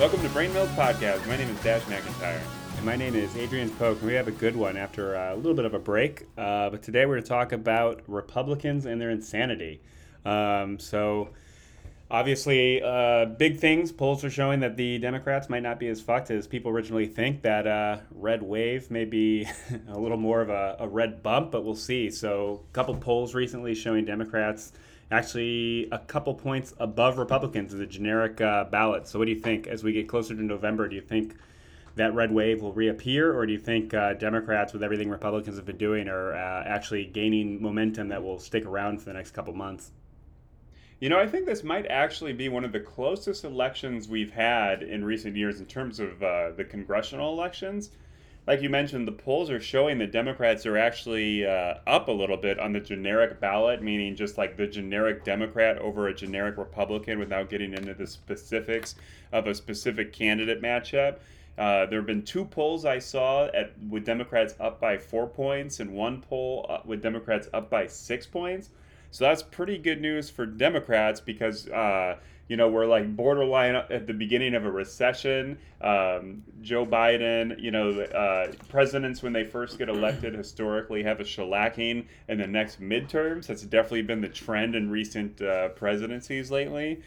Welcome to Brain Mills Podcast. My name is Dash McIntyre. And my name is Adrian and we have a good one after a little bit of a break. Uh, but today we're going to talk about Republicans and their insanity. Um, so, obviously, uh, big things. Polls are showing that the Democrats might not be as fucked as people originally think. That uh, red wave may be a little more of a, a red bump, but we'll see. So, a couple polls recently showing Democrats actually a couple points above Republicans in the generic uh, ballot. So, what do you think as we get closer to November? Do you think that red wave will reappear, or do you think uh, Democrats, with everything Republicans have been doing, are uh, actually gaining momentum that will stick around for the next couple months? You know, I think this might actually be one of the closest elections we've had in recent years in terms of uh, the congressional elections. Like you mentioned, the polls are showing that Democrats are actually uh, up a little bit on the generic ballot, meaning just like the generic Democrat over a generic Republican without getting into the specifics of a specific candidate matchup. Uh, there have been two polls I saw at with Democrats up by four points, and one poll uh, with Democrats up by six points. So that's pretty good news for Democrats because uh, you know we're like borderline at the beginning of a recession. Um, Joe Biden, you know, uh, presidents when they first get elected historically have a shellacking in the next midterms. That's definitely been the trend in recent uh, presidencies lately.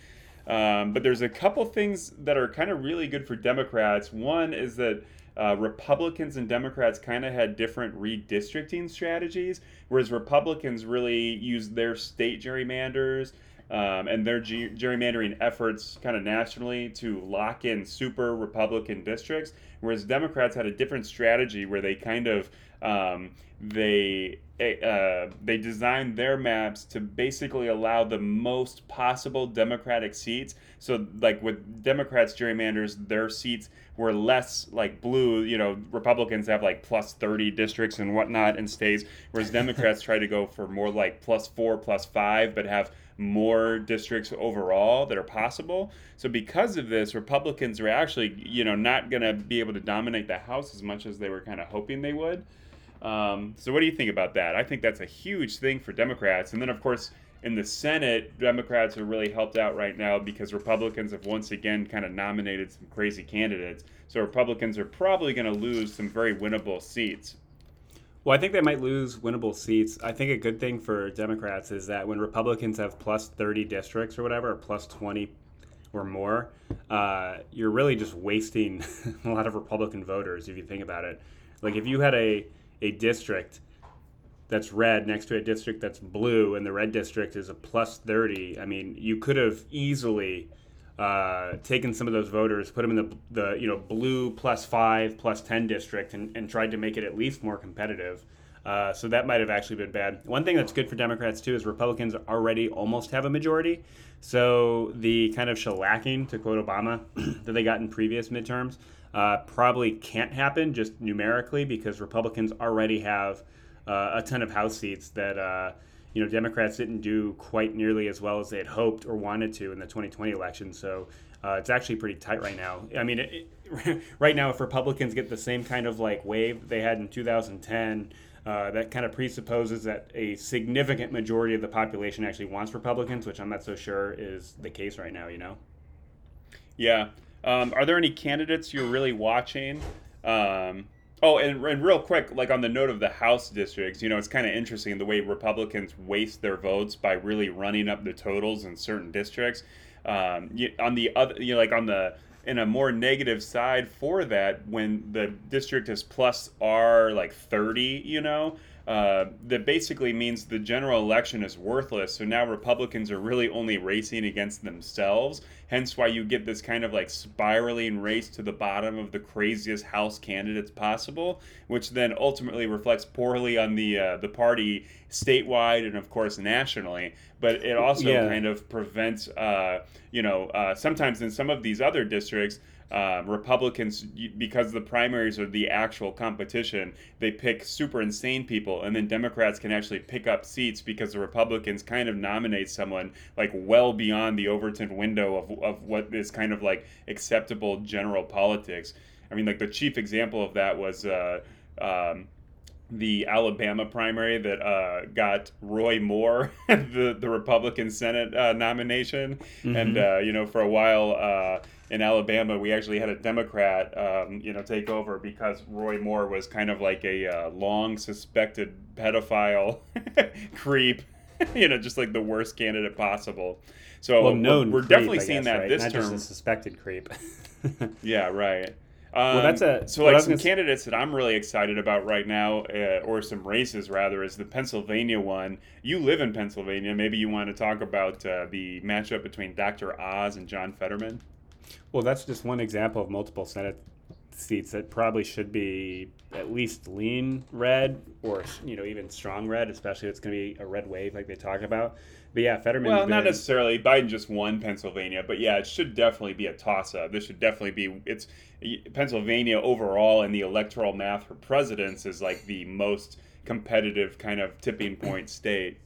Um, but there's a couple things that are kind of really good for Democrats. One is that uh, Republicans and Democrats kind of had different redistricting strategies, whereas Republicans really used their state gerrymanders um, and their gerrymandering efforts kind of nationally to lock in super Republican districts, whereas Democrats had a different strategy where they kind of um, they eh, uh, they designed their maps to basically allow the most possible Democratic seats. So, like with Democrats gerrymanders, their seats were less like blue. You know, Republicans have like plus thirty districts and whatnot in states, whereas Democrats try to go for more like plus four, plus five, but have more districts overall that are possible. So because of this, Republicans are actually, you know, not going to be able to dominate the House as much as they were kind of hoping they would. Um, so what do you think about that? I think that's a huge thing for Democrats. And then of course in the Senate, Democrats are really helped out right now because Republicans have once again kind of nominated some crazy candidates. So Republicans are probably going to lose some very winnable seats. Well, I think they might lose winnable seats. I think a good thing for Democrats is that when Republicans have plus 30 districts or whatever, or plus 20 or more, uh, you're really just wasting a lot of Republican voters if you think about it. Like if you had a, a district that's red next to a district that's blue and the red district is a plus 30, I mean, you could have easily uh, taken some of those voters, put them in the, the you know blue plus five plus ten district, and, and tried to make it at least more competitive. Uh, so that might have actually been bad. One thing that's good for Democrats too is Republicans already almost have a majority. So the kind of shellacking, to quote Obama, that they got in previous midterms uh, probably can't happen just numerically because Republicans already have uh, a ton of House seats that uh, you know, Democrats didn't do quite nearly as well as they had hoped or wanted to in the 2020 election. So uh, it's actually pretty tight right now. I mean, it, it, right now, if Republicans get the same kind of like wave they had in 2010, uh, that kind of presupposes that a significant majority of the population actually wants Republicans, which I'm not so sure is the case right now. You know? Yeah. Um, are there any candidates you're really watching? Um, Oh, and, and real quick, like on the note of the House districts, you know, it's kind of interesting the way Republicans waste their votes by really running up the totals in certain districts. Um, you, on the other, you know, like on the in a more negative side for that, when the district is plus R like thirty, you know, uh, that basically means the general election is worthless. So now Republicans are really only racing against themselves. Hence why you get this kind of like spiraling race to the bottom of the craziest House candidates possible, which then ultimately reflects poorly on the uh, the party statewide and of course nationally. But it also yeah. kind of prevents, uh, you know, uh, sometimes in some of these other districts um, Republicans, because the primaries are the actual competition, they pick super insane people, and then Democrats can actually pick up seats because the Republicans kind of nominate someone like well beyond the Overton window of, of what is kind of like acceptable general politics. I mean, like the chief example of that was. Uh, um, the Alabama primary that uh, got Roy Moore the the Republican Senate uh, nomination, mm-hmm. and uh, you know for a while uh, in Alabama we actually had a Democrat um, you know take over because Roy Moore was kind of like a uh, long suspected pedophile creep, you know just like the worst candidate possible. So well, known we're, we're creep, definitely guess, seeing that right? this Not term. Just a suspected creep. yeah, right. Um, well, that's a so like some candidates that I'm really excited about right now, uh, or some races rather, is the Pennsylvania one. You live in Pennsylvania. Maybe you want to talk about uh, the matchup between Dr. Oz and John Fetterman. Well, that's just one example of multiple Senate seats that probably should be at least lean red or you know even strong red, especially if it's going to be a red wave like they talk about. But yeah, Fetterman. Well, not necessarily. Biden just won Pennsylvania, but yeah, it should definitely be a toss-up. This should definitely be. It's Pennsylvania overall in the electoral math for presidents is like the most competitive kind of tipping point state.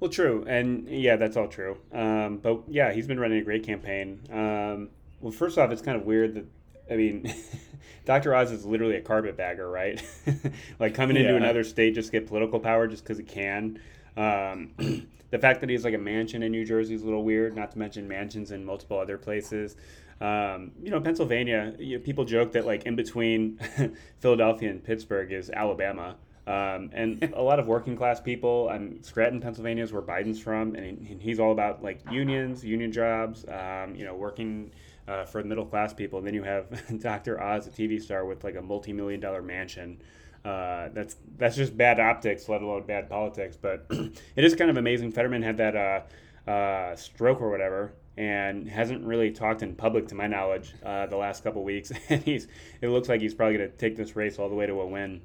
Well, true, and yeah, that's all true. Um, but yeah, he's been running a great campaign. Um, well, first off, it's kind of weird that I mean, Dr. Oz is literally a carpetbagger, right? like coming into yeah. another state just get political power just because he can. Um, the fact that he has like a mansion in New Jersey is a little weird. Not to mention mansions in multiple other places. Um, you know, Pennsylvania. You know, people joke that like in between Philadelphia and Pittsburgh is Alabama. Um, and a lot of working class people. And Scranton, Pennsylvania, is where Biden's from, and, he, he's all about like unions, union jobs. Um, you know, working uh, for middle class people. And then you have Dr. Oz, a TV star with like a multi million dollar mansion. Uh, that's that's just bad optics, let alone bad politics. But it is kind of amazing. Fetterman had that uh, uh, stroke or whatever, and hasn't really talked in public, to my knowledge, uh, the last couple weeks. and he's it looks like he's probably going to take this race all the way to a win.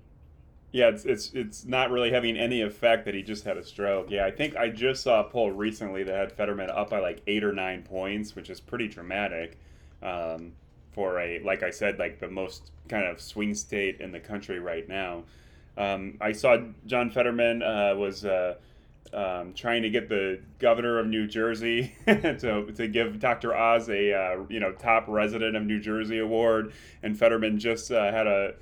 Yeah, it's, it's it's not really having any effect that he just had a stroke. Yeah, I think I just saw a poll recently that had Fetterman up by like eight or nine points, which is pretty dramatic um, for a like I said, like the most kind of swing state in the country right now. Um, I saw John Fetterman uh, was uh, um, trying to get the governor of New Jersey to, to give Dr. Oz a uh, you know top resident of New Jersey award, and Fetterman just uh, had a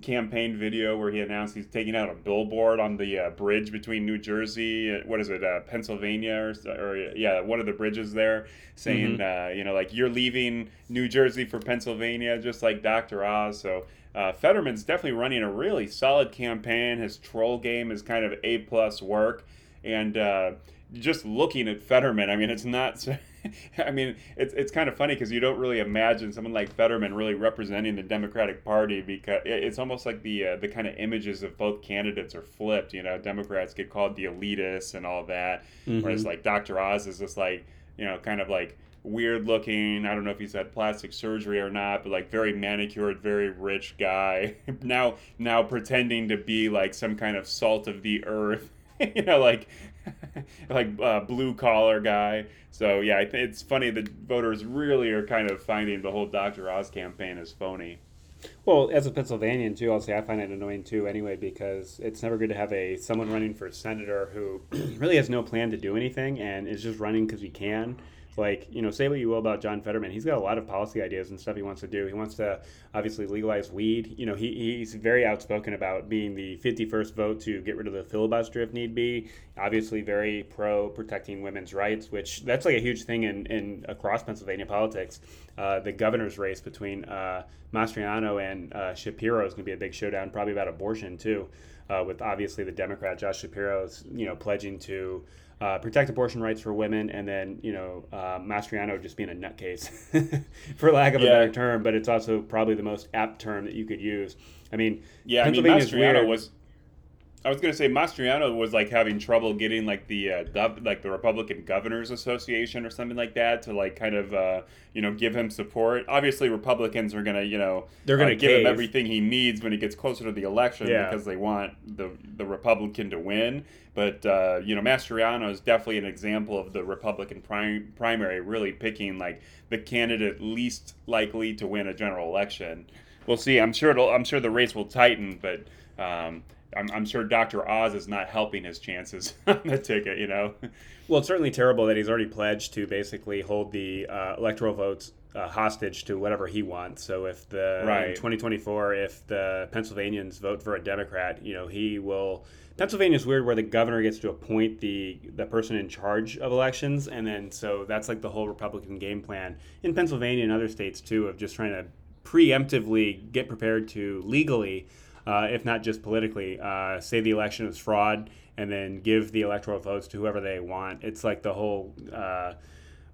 campaign video where he announced he's taking out a billboard on the uh, bridge between New Jersey, uh, what is it, uh, Pennsylvania, or, or, yeah, one of the bridges there, saying, mm-hmm. uh, you know, like you're leaving New Jersey for Pennsylvania, just like Dr. Oz. So uh, Fetterman's definitely running a really solid campaign. His troll game is kind of a plus work, and uh, just looking at Fetterman, I mean, it's not. I mean, it's it's kind of funny because you don't really imagine someone like Fetterman really representing the Democratic Party because it's almost like the uh, the kind of images of both candidates are flipped. You know, Democrats get called the elitists and all that, mm-hmm. whereas like Dr. Oz is just like you know kind of like weird looking. I don't know if he's had plastic surgery or not, but like very manicured, very rich guy. now now pretending to be like some kind of salt of the earth. you know, like like uh, blue collar guy. So yeah, it's funny that voters really are kind of finding the whole Dr. Oz campaign as phony. Well, as a Pennsylvanian too, I'll say I find it annoying too. Anyway, because it's never good to have a someone running for senator who really has no plan to do anything and is just running because he can like you know say what you will about john fetterman he's got a lot of policy ideas and stuff he wants to do. He wants to obviously legalize weed. You know he, he's very outspoken about being the 51st vote to get rid of the filibuster if need be. Obviously very pro protecting women's rights which that's like a huge thing in, in across pennsylvania politics. Uh, the governor's race between uh, mastriano and uh, shapiro is going to be a big showdown probably about abortion too uh, with obviously the democrat josh shapiro's you know pledging to uh, protect abortion rights for women, and then you know uh, Mastriano just being a nutcase, for lack of yeah. a better term. But it's also probably the most apt term that you could use. I mean, yeah, I mean Mastriano was I was gonna say Mastriano was like having trouble getting like the uh, gov- like the Republican Governors Association or something like that to like kind of uh, you know give him support. Obviously, Republicans are gonna you know they're gonna uh, give him everything he needs when he gets closer to the election yeah. because they want the the Republican to win. But uh, you know, Mastriano is definitely an example of the Republican prim- primary really picking like the candidate least likely to win a general election. We'll see. I'm sure it'll. I'm sure the race will tighten, but. Um, I'm, I'm sure Dr. Oz is not helping his chances on the ticket, you know? Well, it's certainly terrible that he's already pledged to basically hold the uh, electoral votes uh, hostage to whatever he wants. So if the Right. in 2024, if the Pennsylvanians vote for a Democrat, you know he will. Pennsylvania's weird where the governor gets to appoint the the person in charge of elections, and then so that's like the whole Republican game plan in Pennsylvania and other states too of just trying to preemptively get prepared to legally, uh, if not just politically, uh, say the election is fraud and then give the electoral votes to whoever they want. It's like the whole. Uh,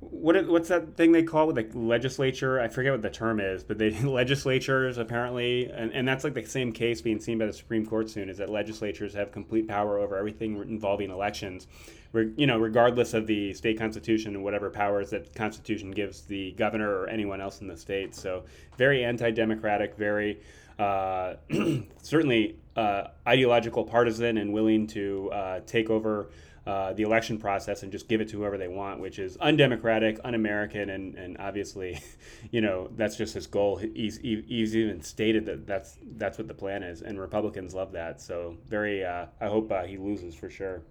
what what's that thing they call it with the legislature? I forget what the term is, but they legislatures apparently, and, and that's like the same case being seen by the Supreme Court soon, is that legislatures have complete power over everything involving elections, Re, you know, regardless of the state constitution and whatever powers that constitution gives the governor or anyone else in the state. So very anti-democratic, very uh, certainly uh, ideological, partisan, and willing to uh, take over uh, the election process and just give it to whoever they want, which is undemocratic, un-American, and, and obviously, you know, that's just his goal. He's, he's even stated that that's that's what the plan is, and Republicans love that. So very, uh, I hope uh, he loses for sure.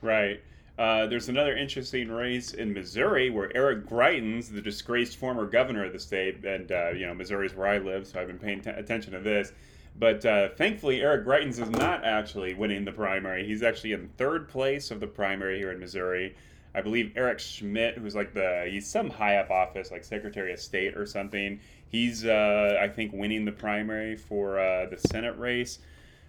Right. Uh, there's another interesting race in Missouri where Eric Greitens, the disgraced former governor of the state, and uh, you know Missouri is where I live, so I've been paying t- attention to this. But uh, thankfully, Eric Greitens is not actually winning the primary. He's actually in third place of the primary here in Missouri. I believe Eric Schmitt, who's like the he's some high up office, like Secretary of State or something. He's uh, I think winning the primary for uh, the Senate race.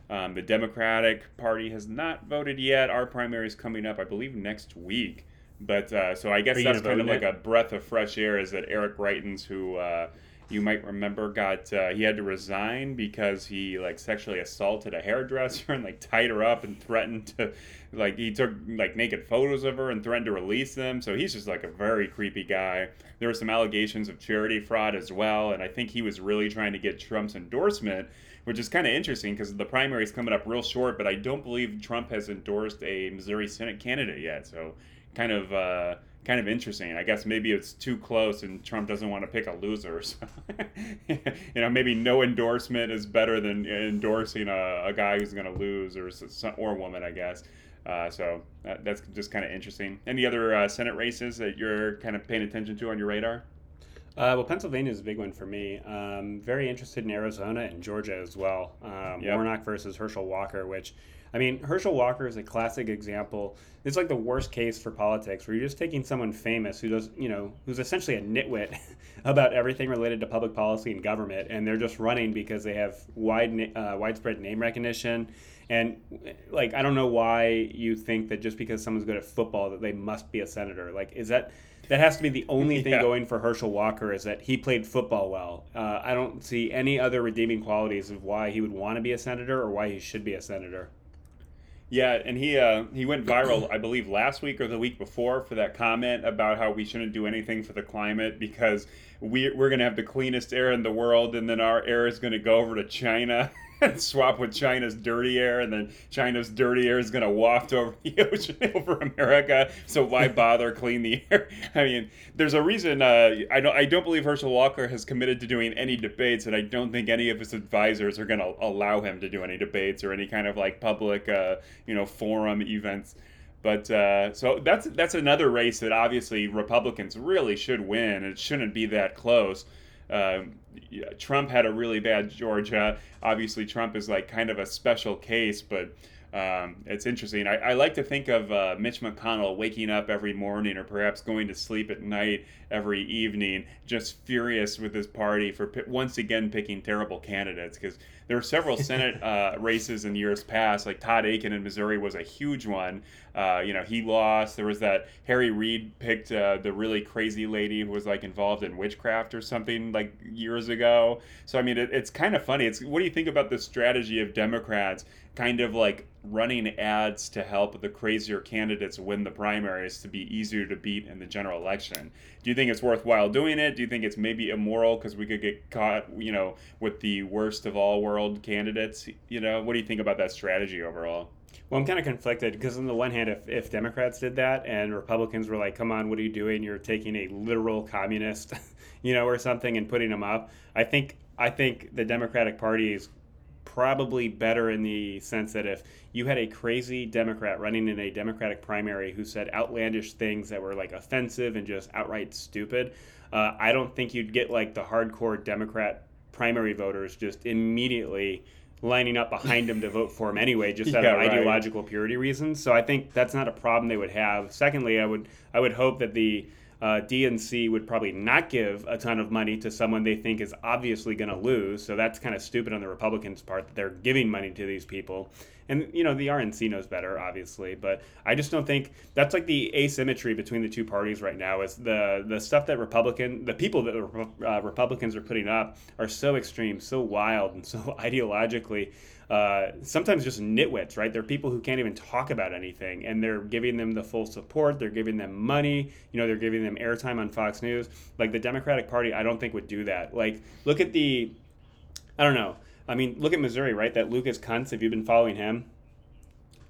Um, the Democratic Party has not voted yet. Our primary is coming up, I believe, next week. But uh, so I guess that's kind of like a breath of fresh air. Is that Eric Greitens, who uh, you might remember, got uh, he had to resign because he like sexually assaulted a hairdresser and like tied her up and threatened to like he took like naked photos of her and threatened to release them. So he's just like a very creepy guy. There were some allegations of charity fraud as well, and I think he was really trying to get Trump's endorsement which is kind of interesting because the primary is coming up real short. But I don't believe Trump has endorsed a Missouri Senate candidate yet, so kind of uh, kind of interesting. I guess maybe it's too close, and Trump doesn't want to pick a loser. So, you know, maybe no endorsement is better than endorsing a, a guy who's going to lose, or or a woman, I guess. Uh, so that, that's just kind of interesting. Any other uh, Senate races that you're kind of paying attention to on your radar? Uh, well, Pennsylvania is a big one for me. Um, very interested in Arizona and Georgia as well. Um, Yep. Warnock versus Herschel Walker, which, I mean, Herschel Walker is a classic example. It's like the worst case for politics, where you're just taking someone famous who does, you know, who's essentially a nitwit about everything related to public policy and government, and they're just running because they have wide, uh, widespread name recognition. And like, I don't know why you think that just because someone's good at football that they must be a senator. Like, is that that has to be the only thing Yeah. going for Herschel Walker is that he played football well. Uh, I don't see any other redeeming qualities of why he would want to be a senator or why he should be a senator. Yeah, and he uh, he went viral, I believe, last week or the week before for that comment about how we shouldn't do anything for the climate because we we're gonna have the cleanest air in the world, and then our air is gonna go over to China swap with China's dirty air, and then China's dirty air is gonna waft over the ocean over America. So why bother clean the air? I mean, there's a reason. Uh, I don't I don't believe Herschel Walker has committed to doing any debates, and I don't think any of his advisors are gonna allow him to do any debates or any kind of like public, uh, you know, forum events. But uh, so that's that's another race that obviously Republicans really should win. It shouldn't be that close. Um, Trump had a really bad Georgia. Obviously, Trump is like kind of a special case, but um, it's interesting. I, I like to think of uh, Mitch McConnell waking up every morning or perhaps going to sleep at night every evening, just furious with his party for pi- once again picking terrible candidates because there were several Senate uh, races in years past. Like Todd Akin in Missouri was a huge one. Uh, you know, he lost. There was that Harry Reid picked uh, the really crazy lady who was like involved in witchcraft or something like years ago. So I mean, it, it's kind of funny. It's what do you think about the strategy of Democrats? Kind of like running ads to help the crazier candidates win the primaries to be easier to beat in the general election. Do you think it's worthwhile doing it? Do you think it's maybe immoral because we could get caught, you know, with the worst of all world candidates? You know, what do you think about that strategy overall? Well, I'm kind of conflicted because, on the one hand, if, if Democrats did that and Republicans were like, come on, what are you doing? You're taking a literal communist, you know, or something and putting them up. I think I think the Democratic Party is probably better in the sense that if you had a crazy Democrat running in a Democratic primary who said outlandish things that were like offensive and just outright stupid, uh, I don't think you'd get like the hardcore Democrat primary voters just immediately lining up behind him to vote for him anyway, just out Yeah, of right. ideological purity reasons. So I think that's not a problem they would have. Secondly, I would I would hope that the uh, DNC would probably not give a ton of money to someone they think is obviously going to lose. So that's kind of stupid on the Republicans' part that they're giving money to these people. And you know the RNC knows better, obviously, but I just don't think that's like the asymmetry between the two parties right now. Is the the stuff that Republican, the people that the uh, Republicans are putting up are so extreme, so wild, and so ideologically uh, sometimes just nitwits, right? They're people who can't even talk about anything, and they're giving them the full support. They're giving them money. You know, they're giving them airtime on Fox News. Like the Democratic Party, I don't think would do that. Like, look at the, I don't know. I mean, look at Missouri, right? That Lucas Kunce. Have you been following him?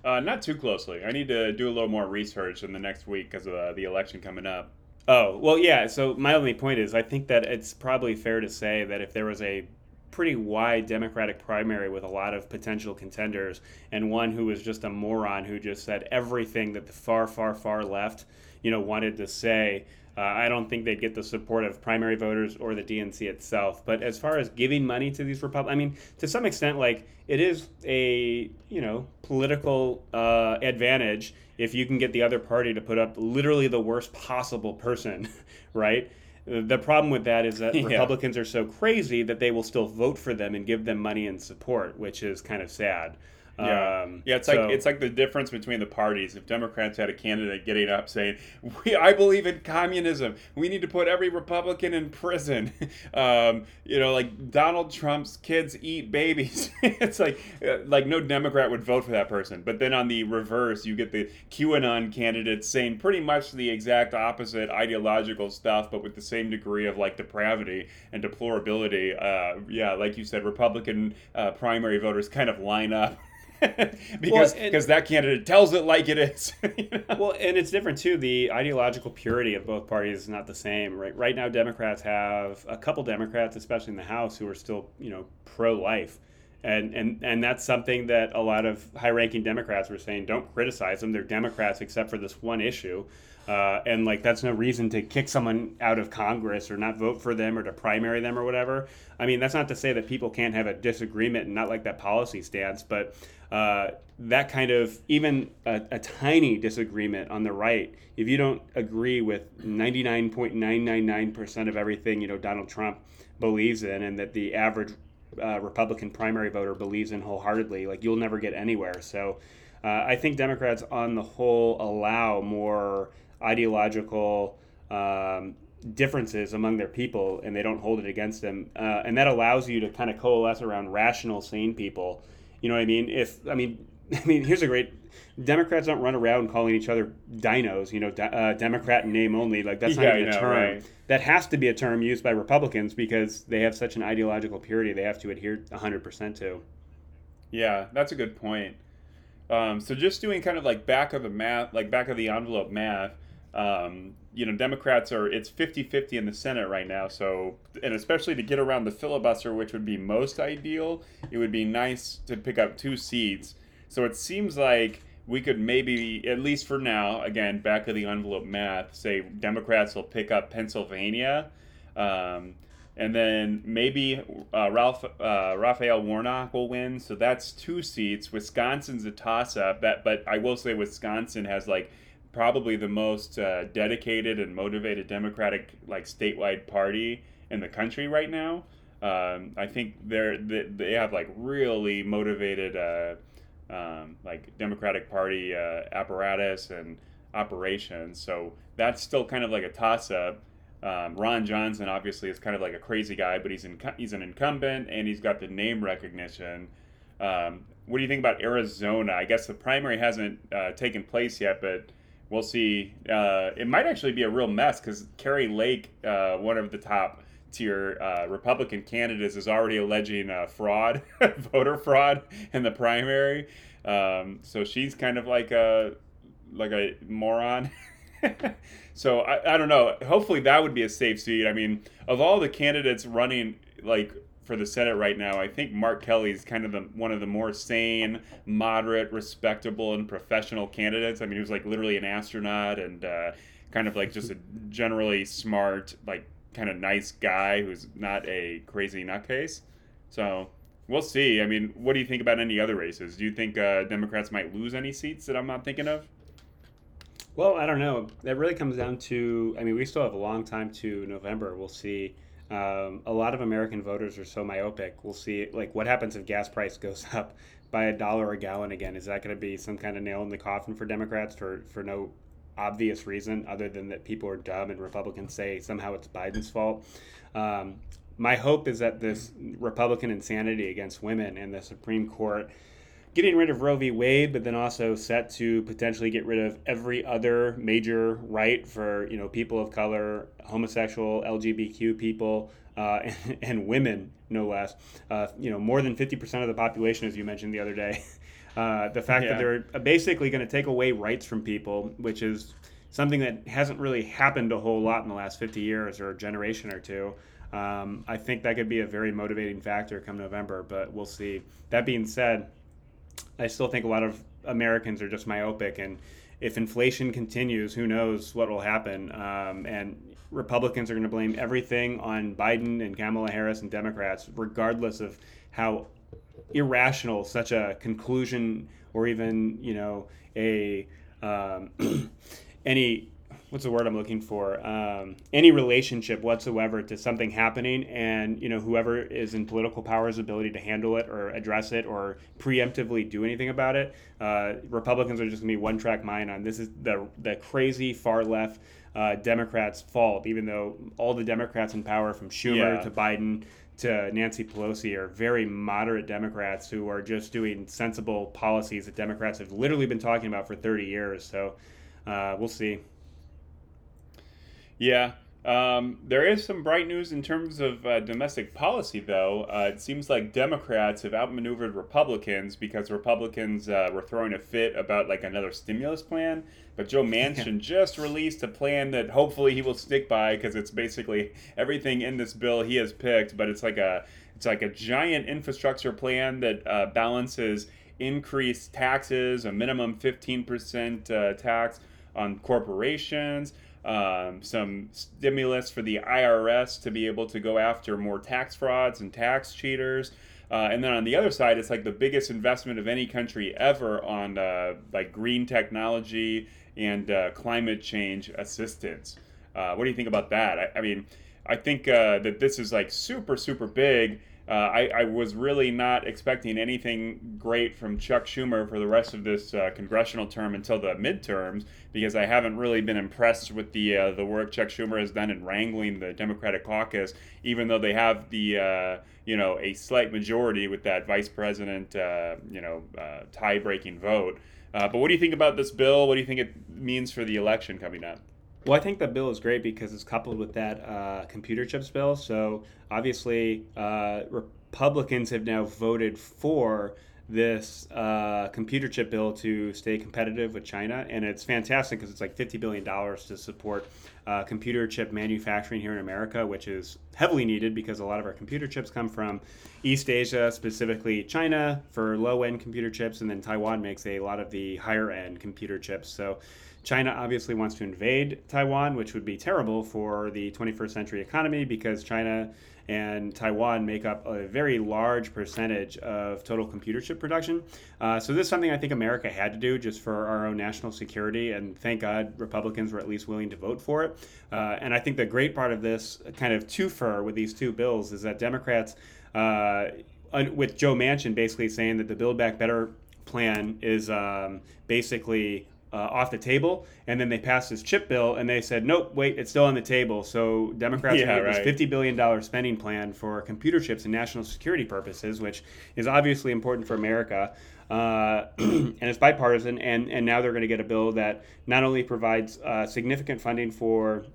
Uh, not too closely. I need to do a little more research in the next week because of uh, the election coming up. Oh, well, yeah. So my only point is, I think that it's probably fair to say that if there was a pretty wide Democratic primary with a lot of potential contenders, and one who was just a moron who just said everything that the far, far, far left, you know, wanted to say. Uh, I don't think they'd get the support of primary voters or the DNC itself. But as far as giving money to these Republicans, I mean, to some extent, like it is a you know political uh, advantage if you can get the other party to put up literally the worst possible person, right? The problem with that is that Yeah. Republicans are so crazy that they will still vote for them and give them money and support, which is kind of sad. Yeah, Um, yeah. It's so- like it's like the difference between the parties. If Democrats had a candidate getting up saying, "We, I believe in communism. We need to put every Republican in prison," um, you know, like Donald Trump's kids eat babies. it's like uh, like no Democrat would vote for that person. But then on the reverse, you get the QAnon candidates saying pretty much the exact opposite ideological stuff, but with the same degree of like depravity and deplorability. Uh, yeah, like you said, Republican uh, primary voters kind of line up. because and- because that candidate tells it like it is. you know? Well, and it's different too. The ideological purity of both parties is not the same. Right, right now, Democrats have a couple Democrats, especially in the House, who are still, you know, pro-life, and and and that's something that a lot of high-ranking Democrats were saying. Don't criticize them; they're Democrats, except for this one issue. Uh, and like that's no reason to kick someone out of Congress or not vote for them or to primary them or whatever. I mean, that's not to say that people can't have a disagreement and not like that policy stance, but uh, that kind of even a, a tiny disagreement on the right, if you don't agree with 99.999% of everything you know Donald Trump believes in, and that the average uh, Republican primary voter believes in wholeheartedly, like you'll never get anywhere. So. Uh, I think Democrats, on the whole, allow more ideological um, differences among their people, and they don't hold it against them. Uh, and that allows you to kind of coalesce around rational, sane people. You know what I mean? If I mean, I mean, here's a great. Democrats don't run around calling each other dinos. You know, de- uh, Democrat in name only. Like that's not Yeah, even a know, term. right. That has to be a term used by Republicans because they have such an ideological purity they have to adhere 100% to. yeah, that's a good point. Um, so just doing kind of like back of the math, like back of the envelope math. Um, you know, Democrats are it's 50-50 in the Senate right now. So, and especially to get around the filibuster, which would be most ideal, it would be nice to pick up two seats. So it seems like we could maybe, at least for now, again, back of the envelope math, say Democrats will pick up Pennsylvania. Um, and then maybe uh, Ralph uh, Raphael Warnock will win, so that's two seats. Wisconsin's a toss-up. That, but I will say Wisconsin has like probably the most uh, dedicated and motivated Democratic like statewide party in the country right now. Um, I think they're they, they have like really motivated uh, um, like Democratic Party uh, apparatus and operations. So that's still kind of like a toss-up. Um, Ron Johnson obviously is kind of like a crazy guy, but he's in, he's an incumbent and he's got the name recognition. Um, what do you think about Arizona? I guess the primary hasn't uh, taken place yet, but we'll see. Uh, it might actually be a real mess because Kari Lake, uh, one of the top tier uh, Republican candidates, is already alleging uh, fraud, voter fraud in the primary. Um, so she's kind of like a like a moron. so I, I don't know. Hopefully that would be a safe seat. I mean, of all the candidates running, like for the Senate right now, I think Mark Kelly is kind of the one of the more sane, moderate, respectable, and professional candidates. I mean, he was like literally an astronaut and uh, kind of like just a generally smart, like kind of nice guy who's not a crazy nutcase. So we'll see. I mean, what do you think about any other races? Do you think uh, Democrats might lose any seats that I'm not thinking of? Well, I don't know. That really comes down to. I mean, we still have a long time to November. We'll see. Um, a lot of American voters are so myopic. We'll see. Like, what happens if gas price goes up by a dollar a gallon again? Is that going to be some kind of nail in the coffin for Democrats for for no obvious reason other than that people are dumb and Republicans say somehow it's Biden's fault? Um, my hope is that this Republican insanity against women and the Supreme Court getting rid of Roe v. Wade, but then also set to potentially get rid of every other major right for you know people of color, homosexual, LGBTQ people, uh, and, and, women, no less. Uh, you know, more than fifty percent of the population, as you mentioned the other day. Uh, the fact yeah. that they're basically going to take away rights from people, which is something that hasn't really happened a whole lot in the last 50 years or a generation or two. Um, I think that could be a very motivating factor come November, but we'll see. That being said, I still think a lot of Americans are just myopic, and if inflation continues, who knows what will happen? Um, and Republicans are going to blame everything on Biden and Kamala Harris and Democrats, regardless of how irrational such a conclusion or even you know a um, any what's the word I'm looking for? Um, any relationship whatsoever to something happening, and you know whoever is in political power's ability to handle it or address it or preemptively do anything about it. Uh, Republicans are just gonna be one track mind on this is the the crazy far left. Uh, Democrats' fault, even though all the Democrats in power, from Schumer yeah. to Biden to Nancy Pelosi, are very moderate Democrats who are just doing sensible policies that Democrats have literally been talking about for 30 years. So uh, we'll see. Yeah. Um, there is some bright news in terms of uh, domestic policy, though. Uh, it seems like Democrats have outmaneuvered Republicans because Republicans uh, were throwing a fit about like another stimulus plan. But Joe Manchin just released a plan that hopefully he will stick by because it's basically everything in this bill he has picked. But it's like a it's like a giant infrastructure plan that uh, balances increased taxes, a minimum fifteen percent uh, tax on corporations um, some stimulus for the IRS to be able to go after more tax frauds and tax cheaters. Uh, and then on the other side, it's like the biggest investment of any country ever on uh, like green technology and uh, climate change assistance. Uh, what do you think about that? I, I mean, I think uh, that this is like super, super big. Uh, I, I, was really not expecting anything great from Chuck Schumer for the rest of this uh, congressional term until the midterms because I haven't really been impressed with the uh, the work Chuck Schumer has done in wrangling the Democratic caucus, even though they have the uh, you know a slight majority with that vice president uh, you know uh, tie breaking vote. but what do you think about this bill? What do you think it means for the election coming up? Well, I think the bill is great because it's coupled with that uh, computer chips bill. So obviously, uh, Republicans have now voted for this uh, computer chip bill to stay competitive with China, and it's fantastic because it's like fifty billion dollars to support uh, computer chip manufacturing here in America, which is heavily needed because a lot of our computer chips come from East Asia, specifically China for low-end computer chips, and then Taiwan makes a lot of the higher-end computer chips. So China obviously wants to invade Taiwan, which would be terrible for the 21st century economy because China and Taiwan make up a very large percentage of total computer chip production. Uh, so this is something I think America had to do just for our own national security, and thank God Republicans were at least willing to vote for it. Uh, and I think the great part of this kind of twofer with these two bills is that Democrats, uh, with Joe Manchin basically saying that the Build Back Better plan is um, basically uh, off the table, and then they passed this chip bill, and they said, "Nope, wait, it's still on the table." So Democrats yeah, have right. this fifty billion dollar spending plan for computer chips and national security purposes, which is obviously important for America, uh, and it's bipartisan. And and now they're going to get a bill that not only provides uh, significant funding for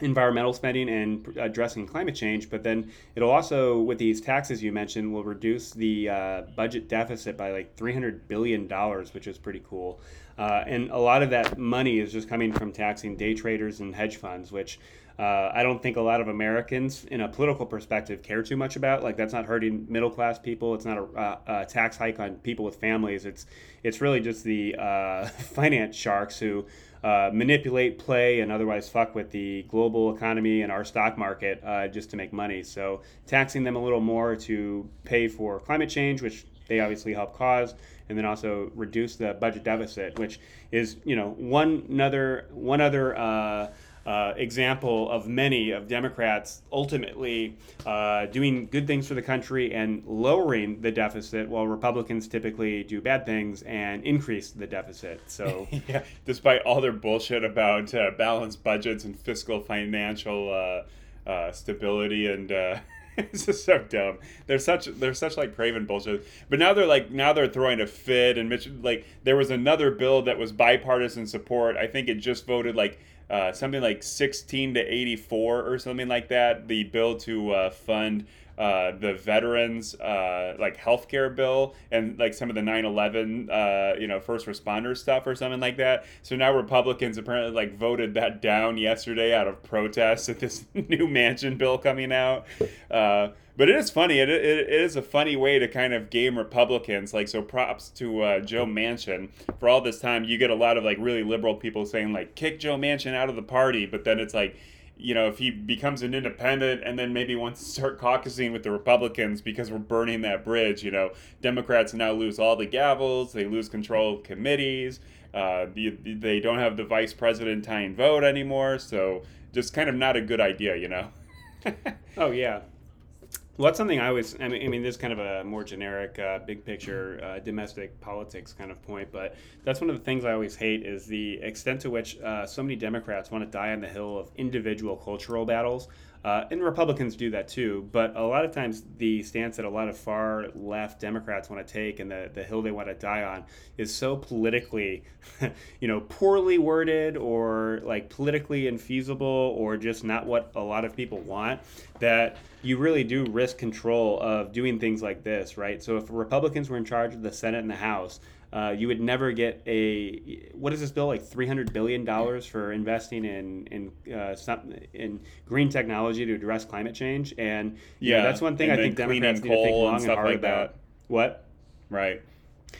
environmental spending and addressing climate change, but then it'll also, with these taxes you mentioned, will reduce the uh, budget deficit by like $300 billion, which is pretty cool. Uh, and a lot of that money is just coming from taxing day traders and hedge funds, which uh, I don't think a lot of Americans, in a political perspective, care too much about. Like that's not hurting middle class people. It's not a, uh, a tax hike on people with families. It's it's really just the uh, finance sharks who uh, manipulate, play, and otherwise fuck with the global economy and our stock market uh, just to make money. So taxing them a little more to pay for climate change, which they obviously help cause, and then also reduce the budget deficit, which is you know one another one other uh, uh, example of many of Democrats ultimately uh, doing good things for the country and lowering the deficit, while Republicans typically do bad things and increase the deficit. So, yeah, despite all their bullshit about uh, balanced budgets and fiscal financial uh, uh, stability and. it's just so dumb. They're such they're such like craven bullshit. But now they're like now they're throwing a fit and Mitch like there was another bill that was bipartisan support. I think it just voted like uh, something like 16 to 84 or something like that. The bill to uh, fund uh, the veterans uh, like healthcare bill and like some of the 9/11 uh, you know first responder stuff or something like that. So now Republicans apparently like voted that down yesterday out of protest at this new Manchin bill coming out. Uh, but it is funny. It, it, it is a funny way to kind of game Republicans. Like, so props to uh, Joe Manchin for all this time. You get a lot of like really liberal people saying like, kick Joe Manchin out of the party. But then it's like, you know, if he becomes an independent and then maybe wants to start caucusing with the Republicans because we're burning that bridge, you know, Democrats now lose all the gavels, they lose control of committees, uh, the, they don't have the vice president tying vote anymore. So just kind of not a good idea, you know? oh, yeah. Well, that's something I always. I mean, I mean, this is kind of a more generic, uh, big picture, uh, domestic politics kind of point, but that's one of the things I always hate is the extent to which uh, so many Democrats want to die on the hill of individual cultural battles uh, and Republicans do that too, but a lot of times the stance that a lot of far left Democrats want to take and the, the hill they want to die on is so politically, you know, poorly worded or like politically infeasible or just not what a lot of people want that you really do risk control of doing things like this, right? So if Republicans were in charge of the Senate and the House, uh, you would never get a what is this bill like three hundred billion dollars for investing in in uh, some in green technology to address climate change, and yeah, know, that's one thing I think Democrats need to think long and, and hard like about. That. What? Right.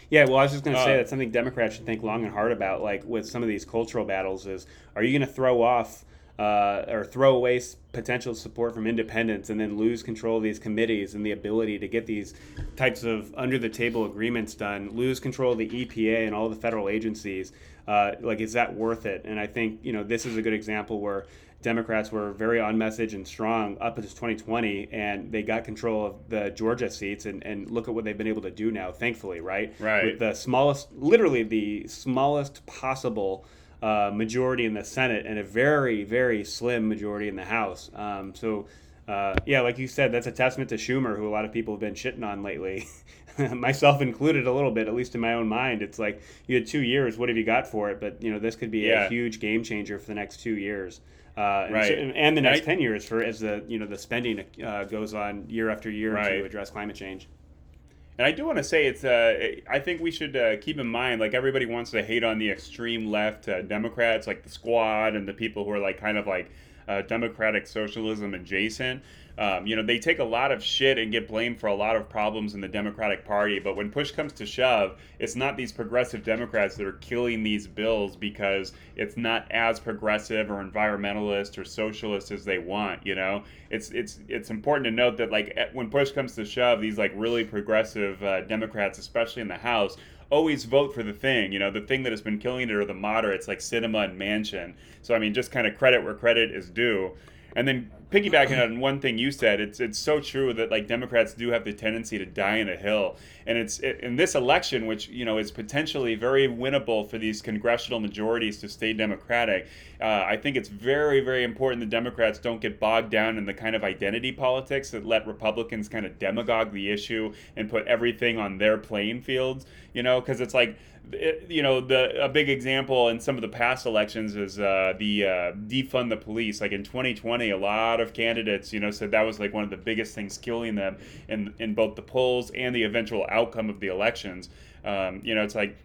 Yeah, well, I was just going to say uh, that's something Democrats should think long and hard about. Like with some of these cultural battles, is are you going to throw off uh, or throw away potential support from independents and then lose control of these committees and the ability to get these types of under the table agreements done, lose control of the EPA and all the federal agencies. Uh, like, is that worth it? And I think, you know, this is a good example where Democrats were very on message and strong up until 2020, and they got control of the Georgia seats, and, and look at what they've been able to do now, thankfully, right? Right. With the smallest, literally the smallest possible uh, majority in the Senate and a very, very slim majority in the House. Um, so, uh, yeah, like you said, that's a testament to Schumer, who a lot of people have been shitting on lately, myself included, a little bit, at least in my own mind. It's like you had two years. What have you got for it? But you know, this could be yeah. a huge game changer for the next two years. Uh, and, right. so, and the next ten years for as the you know the spending uh, goes on year after year right. to address climate change. And I do want to say it's. Uh, I think we should uh, keep in mind, like everybody wants to hate on the extreme left uh, Democrats, like the Squad and the people who are like kind of like uh, democratic socialism adjacent. Um, you know, they take a lot of shit and get blamed for a lot of problems in the Democratic Party. But when push comes to shove, it's not these progressive Democrats that are killing these bills because it's not as progressive or environmentalist or socialist as they want. You know, it's it's it's important to note that like when push comes to shove, these like really progressive uh, Democrats, especially in the House, always vote for the thing. You know, the thing that has been killing it or the moderates like Sinema and Manchin. So I mean, just kind of credit where credit is due. And then piggybacking on one thing you said, it's it's so true that like Democrats do have the tendency to die in a hill, and it's it, in this election, which you know is potentially very winnable for these congressional majorities to stay Democratic. Uh, I think it's very very important that Democrats don't get bogged down in the kind of identity politics that let Republicans kind of demagogue the issue and put everything on their playing fields. You know, because it's like it, you know, the a big example in some of the past elections is uh, the uh, defund the police. Like in 2020, a lot of candidates, you know, said that was like one of the biggest things killing them in in both the polls and the eventual outcome of the elections. Um, you know, it's like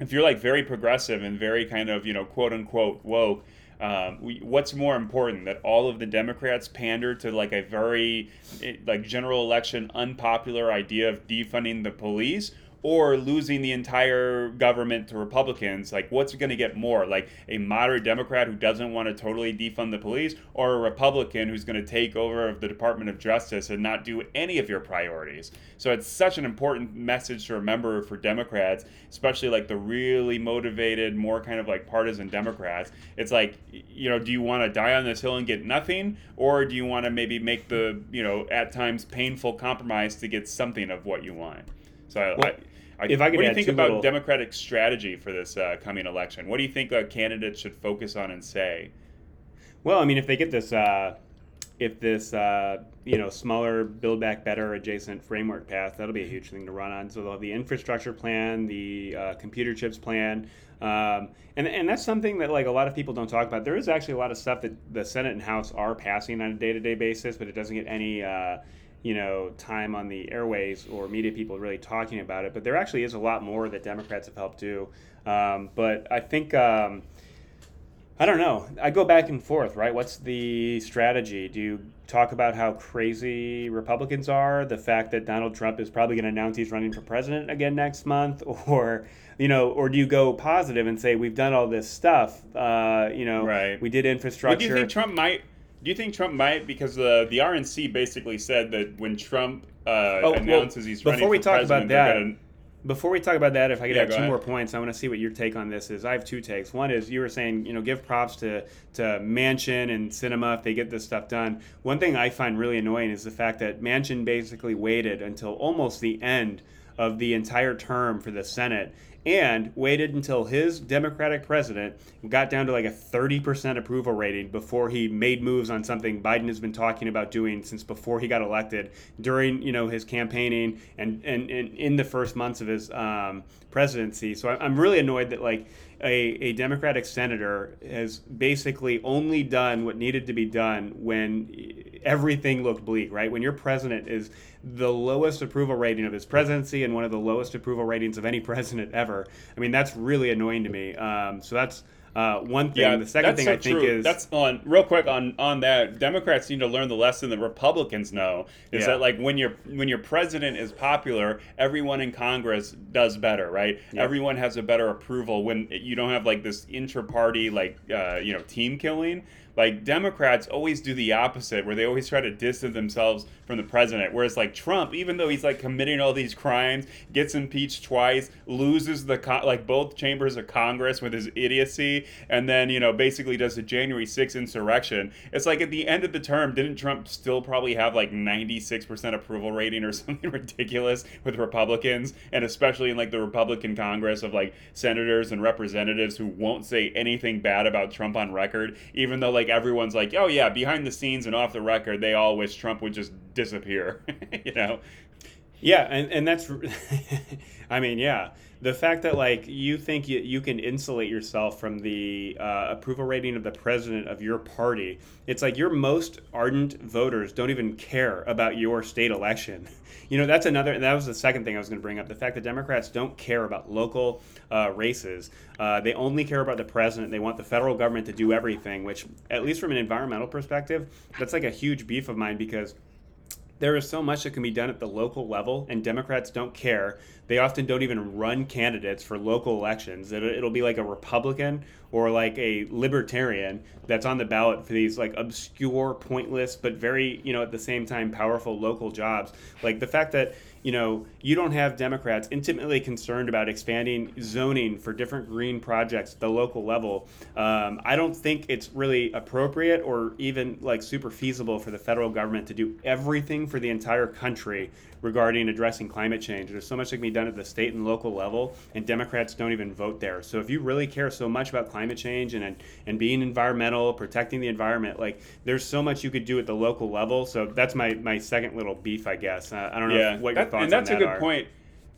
if you're like very progressive and very kind of you know quote unquote woke um, we, what's more important that all of the democrats pander to like a very eh, like general election unpopular idea of defunding the police or losing the entire government to Republicans, like what's going to get more? Like a moderate Democrat who doesn't want to totally defund the police, or a Republican who's going to take over the Department of Justice and not do any of your priorities? So it's such an important message to remember for Democrats, especially like the really motivated, more kind of like partisan Democrats. It's like, you know, do you want to die on this hill and get nothing, or do you want to maybe make the, you know, at times painful compromise to get something of what you want? So well, I, I, if I could what do you think about little... Democratic strategy for this uh, coming election? What do you think uh, candidates should focus on and say? Well, I mean, if they get this, uh, if this, uh, you know, smaller Build Back Better adjacent framework path, that'll be a huge thing to run on. So they'll have the infrastructure plan, the uh, computer chips plan, um, and and that's something that like a lot of people don't talk about. There is actually a lot of stuff that the Senate and House are passing on a day to day basis, but it doesn't get any uh, you know time on the airways or media people really talking about it. But there actually is a lot more that Democrats have helped do. Um, but I think. Um, I don't know. I go back and forth, right? What's the strategy? Do you talk about how crazy Republicans are, the fact that Donald Trump is probably going to announce he's running for president again next month, or you know, or do you go positive and say we've done all this stuff? Uh, you know, right. we did infrastructure. do you think Trump might do you think Trump might? Because the the RNC basically said that when Trump uh, oh, announces well, he's running before we talk about that. Gonna... Before we talk about that, if I could yeah, add two ahead. more points, I want to see what your take on this is. I have two takes. One is you were saying, you know, give props to to Manchin and Sinema if they get this stuff done. One thing I find really annoying is the fact that Manchin basically waited until almost the end of the entire term for the Senate and waited until his Democratic president got down to like a 30% approval rating before he made moves on something Biden has been talking about doing since before he got elected during you know his campaigning and and, and in the first months of his um, presidency. So I'm really annoyed that like a, a Democratic senator has basically only done what needed to be done when everything looked bleak, right? When your president is the lowest approval rating of his presidency and one of the lowest approval ratings of any president ever. I mean, that's really annoying to me. Um, so that's uh, one thing. Yeah, the second thing so I think true. is that's on real quick on on that. Democrats need to learn the lesson that Republicans know is yeah. that like when your when your president is popular, everyone in Congress does better, right? Yeah. Everyone has a better approval when you don't have like this inter-party like uh, you know team killing. Like Democrats always do the opposite, where they always try to distance themselves from the president. Whereas like Trump, even though he's like committing all these crimes, gets impeached twice, loses the co- like both chambers of Congress with his idiocy, and then you know basically does the January 6th insurrection. It's like at the end of the term, didn't Trump still probably have like 96% approval rating or something ridiculous with Republicans, and especially in like the Republican Congress of like senators and representatives who won't say anything bad about Trump on record, even though like everyone's like, oh yeah, behind the scenes and off the record, they all wish Trump would just disappear, you know? Yeah, and, and that's, I mean, yeah. The fact that, like, you think you, you can insulate yourself from the uh, approval rating of the president of your party, it's like your most ardent voters don't even care about your state election. You know, that's another, that was the second thing I was going to bring up. The fact that Democrats don't care about local uh, races. Uh, they only care about the president. They want the federal government to do everything, which, at least from an environmental perspective, that's like a huge beef of mine because there is so much that can be done at the local level, and Democrats don't care. They often don't even run candidates for local elections. It, it'll be like a Republican or like a libertarian that's on the ballot for these like obscure, pointless, but very, you know, at the same time powerful local jobs. Like the fact that you know, you don't have Democrats intimately concerned about expanding zoning for different green projects at the local level. Um, I don't think it's really appropriate or even like super feasible for the federal government to do everything for the entire country regarding addressing climate change. There's so much that can be done at the state and local level, and Democrats don't even vote there. So if you really care so much about climate change and and being environmental, protecting the environment, like there's so much you could do at the local level. So that's my my second little beef, I guess. Uh, I don't know yeah, what your that, and that's a good are. point.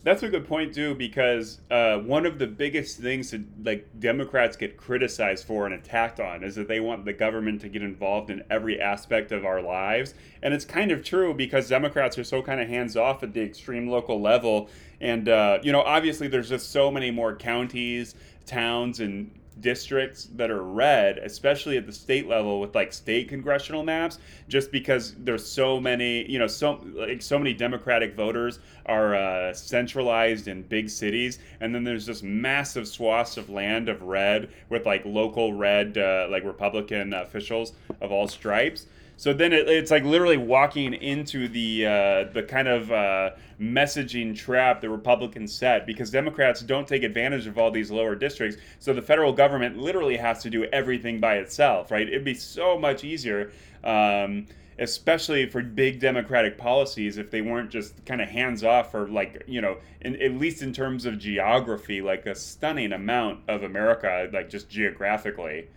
That's a good point too, because uh, one of the biggest things that like Democrats get criticized for and attacked on is that they want the government to get involved in every aspect of our lives, and it's kind of true because Democrats are so kind of hands off at the extreme local level, and uh, you know obviously there's just so many more counties, towns, and districts that are red, especially at the state level with like state congressional maps, just because there's so many, you know, so like so many Democratic voters are uh, centralized in big cities, and then there's just massive swaths of land of red with like local red, uh, like Republican officials of all stripes. So then it, it's like literally walking into the uh, the kind of uh, messaging trap the Republicans set because Democrats don't take advantage of all these lower districts. So the federal government literally has to do everything by itself, right? It'd be so much easier. Um, especially for big democratic policies if they weren't just kind of hands off for like you know in, at least in terms of geography like a stunning amount of america like just geographically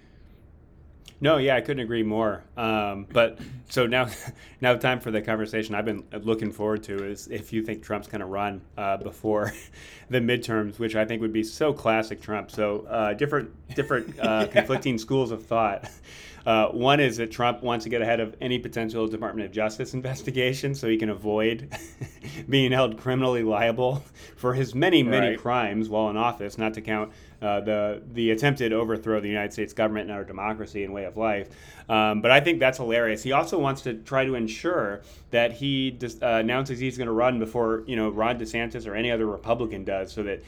no, yeah, I couldn't agree more. Um, but so now, now time for the conversation I've been looking forward to is if you think Trump's going to run uh, before the midterms, which I think would be so classic Trump. So uh, different, different uh, conflicting schools of thought. Uh, one is that Trump wants to get ahead of any potential Department of Justice investigation so he can avoid being held criminally liable for his many, many right. crimes while in office, not to count uh, the the attempted overthrow of the United States government and our democracy and way of life. Um, but I think that's hilarious. He also wants to try to ensure that he dis- uh, announces he's going to run before you know Ron DeSantis or any other Republican does, so that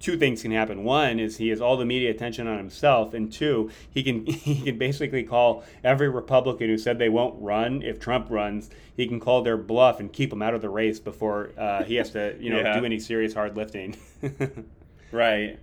two things can happen. One is he has all the media attention on himself, and two, he can he can basically call every Republican who said they won't run if Trump runs. He can call their bluff and keep them out of the race before uh, he has to you know yeah. do any serious hard lifting. right.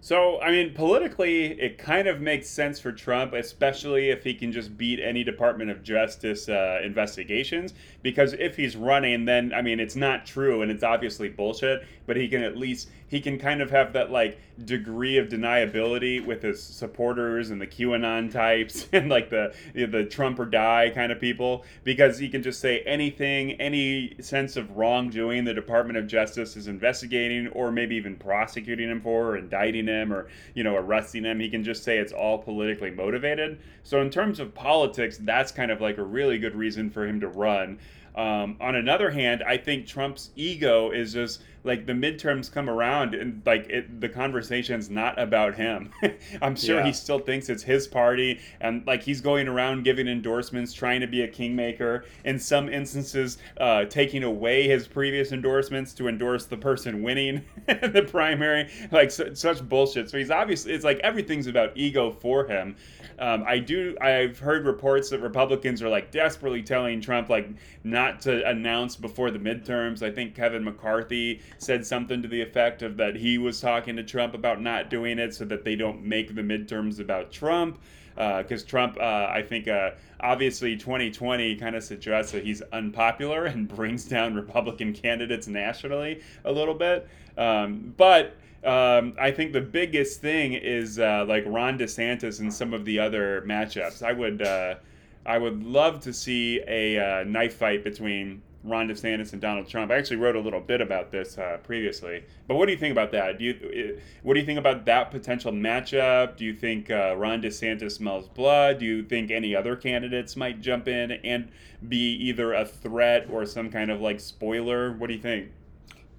So, I mean, politically, it kind of makes sense for Trump, especially if he can just beat any Department of Justice uh, investigations. Because if he's running, then, I mean, it's not true and it's obviously bullshit, but he can at least he can kind of have that like degree of deniability with his supporters and the QAnon types and like the the Trump or die kind of people because he can just say anything, any sense of wrongdoing the Department of Justice is investigating or maybe even prosecuting him for or indicting him or you know arresting him. He can just say it's all politically motivated. So in terms of politics, that's kind of like a really good reason for him to run. Um, on another hand, I think Trump's ego is just like the midterms come around and like it, the conversation's not about him. I'm sure yeah. he still thinks it's his party and like he's going around giving endorsements, trying to be a kingmaker. In some instances, uh, taking away his previous endorsements to endorse the person winning the primary. Like su- such bullshit. So he's obviously it's like everything's about ego for him. Um, I do. I've heard reports that Republicans are like desperately telling Trump like not to announce before the midterms. I think Kevin McCarthy said something to the effect of that he was talking to Trump about not doing it so that they don't make the midterms about Trump. Because uh, Trump, uh, I think, uh, obviously 2020 kind of suggests that he's unpopular and brings down Republican candidates nationally a little bit. Um, but um, I think the biggest thing is uh, like Ron DeSantis and some of the other matchups. I would uh, I would love to see a uh, knife fight between Ron DeSantis and Donald Trump. I actually wrote a little bit about this uh, previously. But what do you think about that? Do you what do you think about that potential matchup? Do you think uh, Ron DeSantis smells blood? Do you think any other candidates might jump in and be either a threat or some kind of like spoiler? What do you think?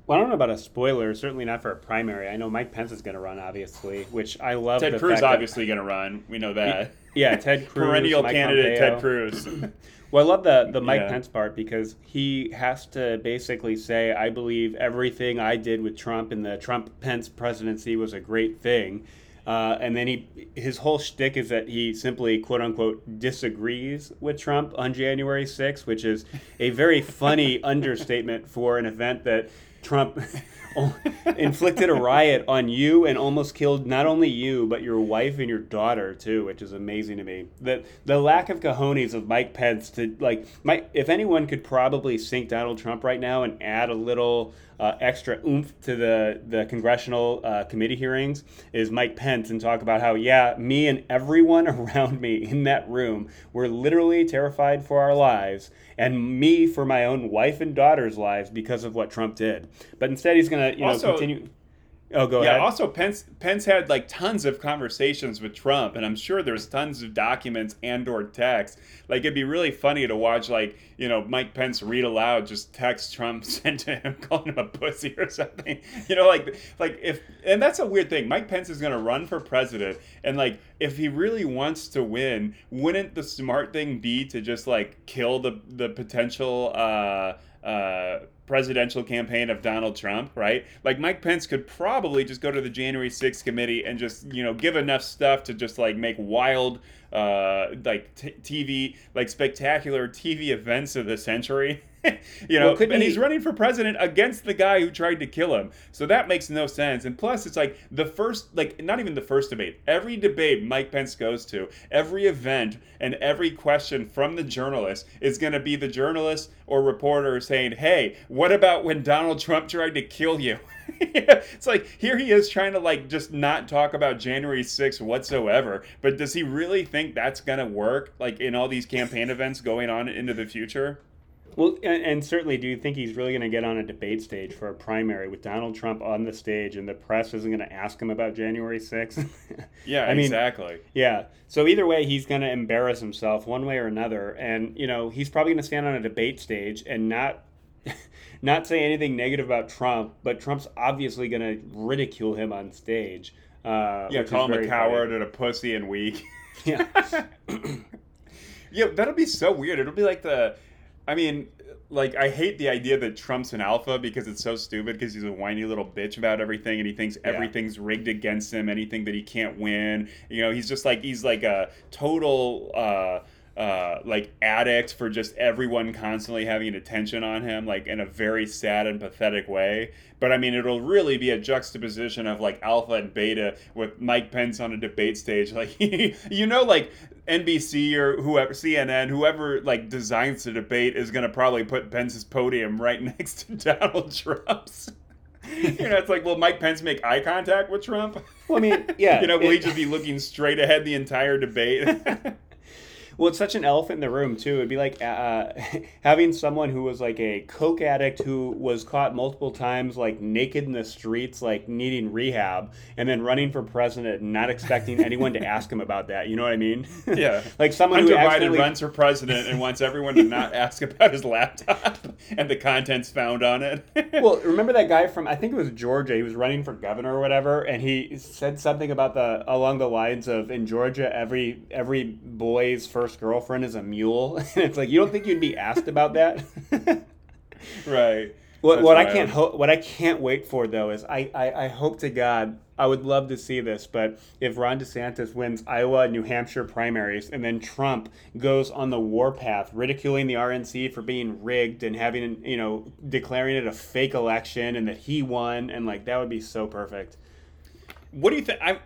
Well, I don't know about a spoiler. Certainly not for a primary. I know Mike Pence is going to run, obviously, which I love. Ted Cruz obviously going to run. We know that. Yeah, Ted Cruz. Perennial Mike candidate Pompeo. Ted Cruz. well, I love the the Mike yeah. Pence part because he has to basically say, "I believe everything I did with Trump in the Trump Pence presidency was a great thing." Uh, and then he his whole shtick is that he simply quote unquote disagrees with Trump on January 6th, which is a very funny understatement for an event that Trump inflicted a riot on you and almost killed not only you but your wife and your daughter too, which is amazing to me. The the lack of cojones of Mike Pence to like. If anyone could probably sink Donald Trump right now and add a little uh, extra oomph to the the congressional uh, committee hearings is Mike Pence and talk about how yeah, me and everyone around me in that room were literally terrified for our lives, and me for my own wife and daughter's lives because of what Trump did. But instead, he's gonna you know Also- continue. Oh, go yeah. ahead. Also, Pence Pence had like tons of conversations with Trump, and I'm sure there's tons of documents and/or texts. Like it'd be really funny to watch, like you know, Mike Pence read aloud just text Trump sent to him, calling him a pussy or something. You know, like like if and that's a weird thing. Mike Pence is going to run for president, and like if he really wants to win, wouldn't the smart thing be to just like kill the the potential? Uh, uh, presidential campaign of Donald Trump, right? Like Mike Pence could probably just go to the January 6th committee and just, you know, give enough stuff to just like make wild uh like t- TV like spectacular TV events of the century. you know, Well, and he- he's running for president against the guy who tried to kill him. So that makes no sense. And plus, it's like the first, like not even the first debate. Every debate Mike Pence goes to, every event, and every question from the journalist is going to be the journalist or reporter saying, "Hey, what about when Donald Trump tried to kill you?" it's like here he is trying to like just not talk about January 6th whatsoever. But does he really think that's going to work? Like in all these campaign events going on into the future? Well, and, and certainly, do you think he's really going to get on a debate stage for a primary with Donald Trump on the stage, and the press isn't going to ask him about January sixth? Yeah, I mean, exactly. Yeah. So either way, he's going to embarrass himself one way or another, and you know he's probably going to stand on a debate stage and not not say anything negative about Trump, but Trump's obviously going to ridicule him on stage. Uh, Yeah, call him a coward funny. and a pussy and weak. Yeah. yeah, that'll be so weird. It'll be like the, I mean, like I hate the idea that Trump's an alpha because it's so stupid because he's a whiny little bitch about everything and he thinks Yeah. everything's rigged against him, anything that he can't win. You know, he's just like he's like a total. uh uh, like addict for just everyone constantly having attention on him, like in a very sad and pathetic way. But I mean, it'll really be a juxtaposition of like alpha and beta with Mike Pence on a debate stage. Like, you know, like NBC or whoever, CNN, whoever like designs the debate is going to probably put Pence's podium right next to Donald Trump's. you know, it's like, will Mike Pence make eye contact with Trump? Well, I mean, yeah. you know, will he just be looking straight ahead the entire debate? Well, it's such an elephant in the room too. It'd be like uh, having someone who was like a coke addict who was caught multiple times, like naked in the streets, like needing rehab, and then running for president and not expecting anyone to ask him about that. You know what I mean? Yeah. like someone who Hunter Biden accidentally runs for president and wants everyone to not ask about his laptop and the contents found on it. well, remember that guy from I think it was Georgia. He was running for governor or whatever, and he said something about the along the lines of in Georgia, every every boy's first girlfriend is a mule. and it's like you don't think you'd be asked about that. right. What, That's what I can't ho- what I can't wait for though is I, I, I hope to God I would love to see this, but if Ron DeSantis wins Iowa and New Hampshire primaries and then Trump goes on the warpath, ridiculing the RNC for being rigged and having you know declaring it a fake election and that he won and like that would be so perfect. What do you think? I'm,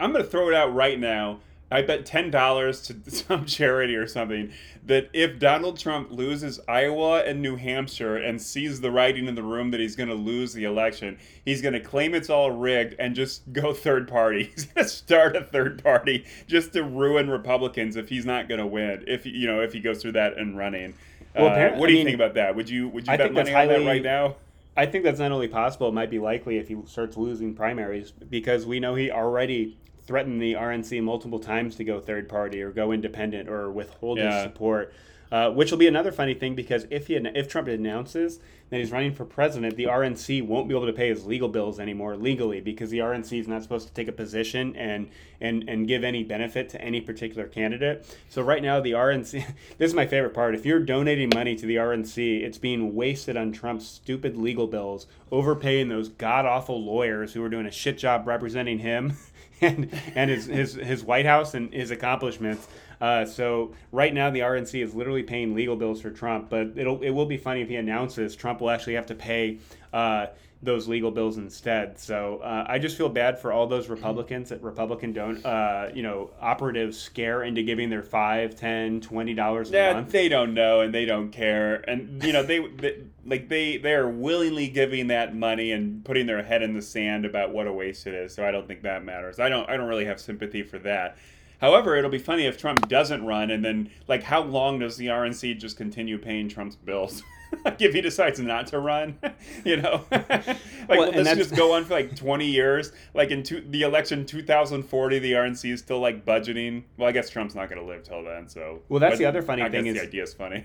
I'm going to throw it out right now. I bet ten dollars to some charity or something that if Donald Trump loses Iowa and New Hampshire and sees the writing in the room that he's going to lose the election, he's going to claim it's all rigged and just go third party. He's going to start a third party just to ruin Republicans if he's not going to win. If you know if he goes through that and running. Well, Uh, what do I you mean, think about that? Would you would you I bet money on that right now? I think that's not only possible, it might be likely if he starts losing primaries because we know he already threatened the RNC multiple times to go third party or go independent or withhold Yeah. his support. Uh, which will be another funny thing because if he if Trump announces that he's running for president, the RNC won't be able to pay his legal bills anymore legally because the RNC is not supposed to take a position and and and give any benefit to any particular candidate. So right now the RNC this is my favorite part. If you're donating money to the RNC, it's being wasted on Trump's stupid legal bills, overpaying those god awful lawyers who are doing a shit job representing him and and his his, his White House and his accomplishments. Uh, so right now the RNC is literally paying legal bills for Trump, but it'll it will be funny if he announces Trump will actually have to pay uh, those legal bills instead. So uh, I just feel bad for all those Republicans that Republican don't, uh, you know, operatives scare into giving their five, ten, twenty dollars a Yeah, month. they don't know and they don't care, and you know they, they like they they are willingly giving that money and putting their head in the sand about what a waste it is. So I don't think that matters. I don't I don't really have sympathy for that. However, it'll be funny if Trump doesn't run, and then like how long does the RNC just continue paying Trump's bills? like if he decides not to run, you know, like Well, this just go on for like twenty years? Like in two, the election two thousand forty, the RNC is still like budgeting. Well, I guess Trump's not going to live till then, so. Well, that's but the other funny I thing guess is- the idea is funny.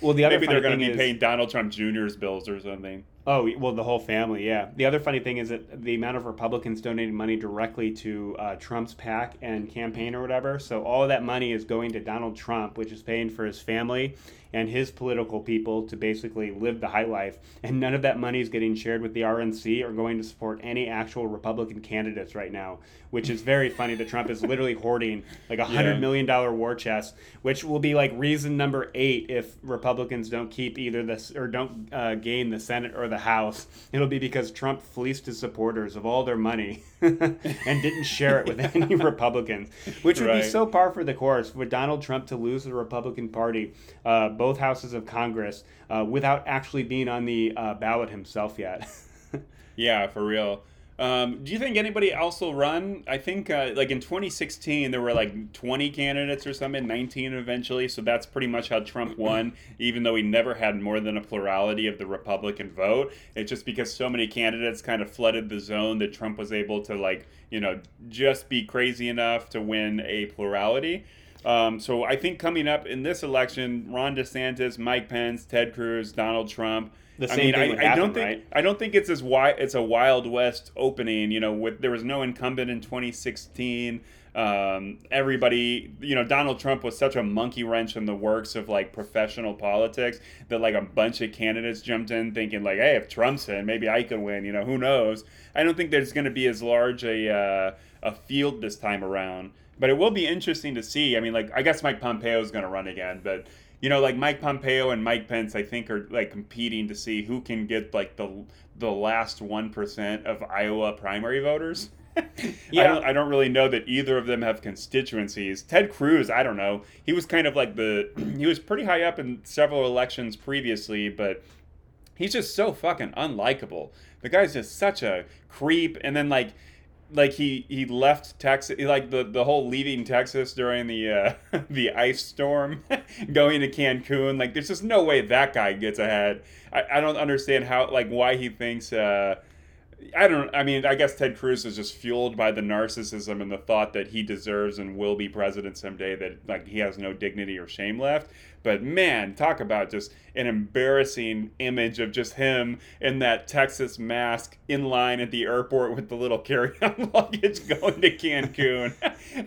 Well, the other thing. maybe they're going to be is- paying Donald Trump Jr.'s bills or something. Oh, well, the whole family, yeah. The other funny thing is that the amount of Republicans donating money directly to uh, Trump's PAC and campaign or whatever. So all of that money is going to Donald Trump, which is paying for his family and his political people to basically live the high life. And none of that money is getting shared with the RNC or going to support any actual Republican candidates right now, which is very funny that Trump is literally hoarding like a hundred Yeah. million dollar war chest, which will be like reason number eight if Republicans don't keep either this or don't uh, gain the Senate or the House. It'll be because Trump fleeced his supporters of all their money and didn't share it with any Republicans, which would be so par for the course for Donald Trump to lose the Republican Party, uh, both houses of Congress, uh, without actually being on the uh, ballot himself yet. Yeah, for real. Um, do you think anybody else will run? I think uh, like in 2016 there were like 20 candidates or something, 19 eventually. So that's pretty much how Trump won, even though he never had more than a plurality of the Republican vote. It's just because so many candidates kind of flooded the zone that Trump was able to like you know just be crazy enough to win a plurality. Um, so I think coming up in this election, Ron DeSantis, Mike Pence, Ted Cruz, Donald Trump. The I mean, thing I, would I don't think right? I don't think it's as wide. It's a Wild West opening. You know, with there was no incumbent in 2016. Um, everybody, you know, Donald Trump was such a monkey wrench in the works of like professional politics that like a bunch of candidates jumped in thinking like, hey, if Trump's in, maybe I could win. You know, who knows? I don't think there's going to be as large a uh, a field this time around. But it will be interesting to see. I mean, like, I guess Mike Pompeo is going to run again, but you know, like Mike Pompeo and Mike Pence, I think are like competing to see who can get like the the last one percent of Iowa primary voters. yeah. I don't, I don't really know that either of them have constituencies. Ted Cruz, I don't know. He was kind of like the he was pretty high up in several elections previously, but he's just so fucking unlikable. The guy's just such a creep, and then like like he he left Texas like the the whole leaving Texas during the uh, the ice storm going to Cancun like there's just no way that guy gets ahead. I, I don't understand how like why he thinks uh I don't I mean I guess Ted Cruz is just fueled by the narcissism and the thought that he deserves and will be president someday that like he has no dignity or shame left. But man talk about just an embarrassing image of just him in that Texas mask in line at the airport with the little carry-on luggage going to Cancun.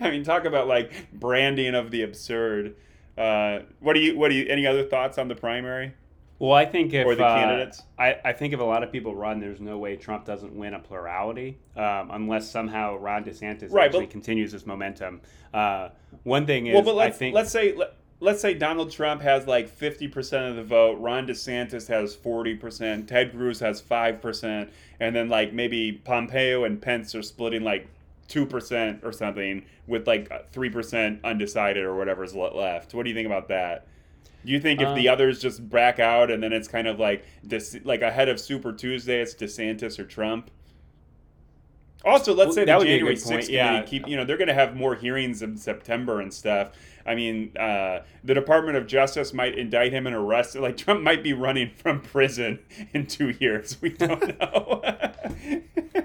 I mean talk about like branding of the absurd. Uh, what do you what do you any other thoughts on the primary Well, I think if Or the uh, candidates? I, I think if a lot of people run, there's no way Trump doesn't win a plurality um, unless somehow Ron DeSantis Right, actually but- continues this momentum. Uh, one thing is, well, but let's think let's say let, let's say Donald Trump has like fifty percent of the vote, Ron DeSantis has forty percent, Ted Cruz has five percent, and then like maybe Pompeo and Pence are splitting like two percent or something, with like three percent undecided or whatever's le- left. What do you think about that? Do you think if the Um, others just back out and then it's kind of like this, like ahead of Super Tuesday, it's DeSantis or Trump? Also, let's Well, say that the would be a January 6th yeah. keep, you know, they're going to have more hearings in September and stuff. I mean, uh, the Department of Justice might indict him and arrest. him. Like Trump might be running from prison in two years. We don't know.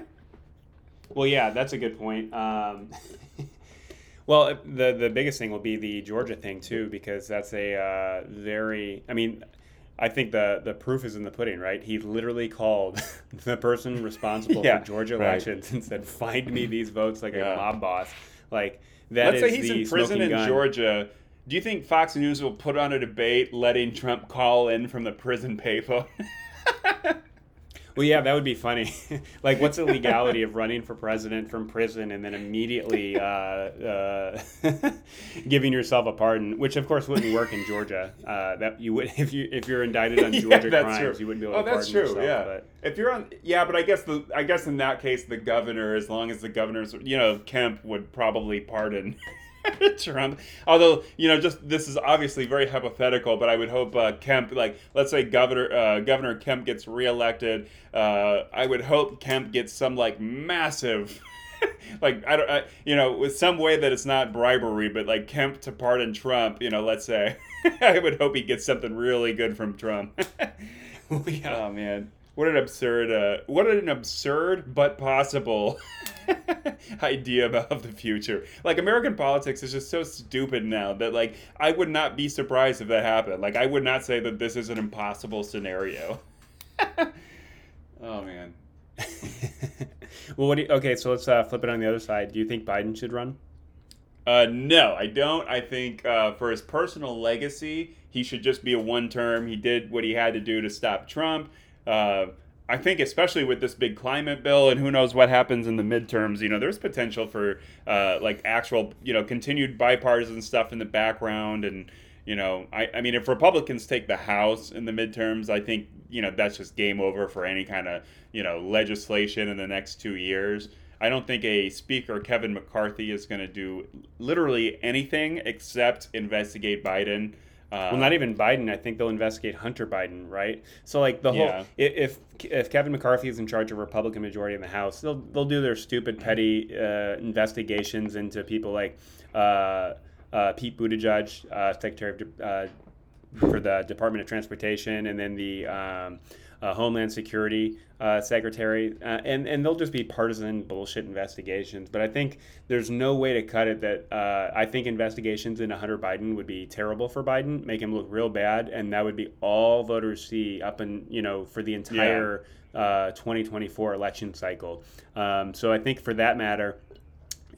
Well, yeah, that's a good point. Um, well, the the biggest thing will be the Georgia thing too, because that's a uh, very. I mean, I think the the proof is in the pudding, right? He literally called the person responsible Yeah, for Georgia right. elections and said, "Find me these votes like Yeah. a mob boss." Like that Let's is say he's in prison in gun. Georgia. Do you think Fox News will put on a debate letting Trump call in from the prison payphone? Well, yeah, that would be funny. like, what's the legality of running for president from prison and then immediately uh, uh, giving yourself a pardon? Which, of course, wouldn't work in Georgia. Uh, that you would if you if you're indicted on Georgia yeah, crimes, true. you wouldn't be able oh, to that's true. yourself. yeah, But if you're on, yeah, but I guess the I guess in that case the governor, as long as the governor's, you know, Kemp would probably pardon. Trump. Although you know, just this is obviously very hypothetical, but I would hope uh, Kemp, like let's say Governor uh, Governor Kemp gets reelected, uh, I would hope Kemp gets some like massive. like I don't, I, you know, with some way that it's not bribery, but like Kemp to pardon Trump, you know, let's say, I would hope he gets something really good from Trump. yeah. Oh man, what an absurd, uh, what an absurd but possible idea about the future. Like American politics is just so stupid now that like I would not be surprised if that happened. Like I would not say that this is an impossible scenario. oh man. well, what do you, okay? So let's uh, flip it on the other side. Do you think Biden should run? Uh, no, I don't. I think uh, for his personal legacy, he should just be a one term. He did what he had to do to stop Trump. Uh, I think, especially with this big climate bill, and who knows what happens in the midterms, you know, there's potential for uh, like actual, you know, continued bipartisan stuff in the background. And, you know, I, I mean, if Republicans take the House in the midterms, I think, you know, that's just game over for any kind of, you know, legislation in the next two years. I don't think a speaker, Kevin McCarthy, is going to do literally anything except investigate Biden. Uh, well, not even Biden. I think they'll investigate Hunter Biden, right? So, like the whole Yeah. if if Kevin McCarthy is in charge of Republican majority in the House, they'll they'll do their stupid petty uh, investigations into people like uh, uh, Pete Buttigieg, uh, Secretary of uh, for the Department of Transportation, and then the um, uh, Homeland Security uh, Secretary, uh, and and they'll just be partisan bullshit investigations. But I think there's no way to cut it. That uh, I think investigations into Hunter Biden would be terrible for Biden, make him look real bad, and that would be all voters see up and you know for the entire uh, 2024 election cycle. Um, so I think for that matter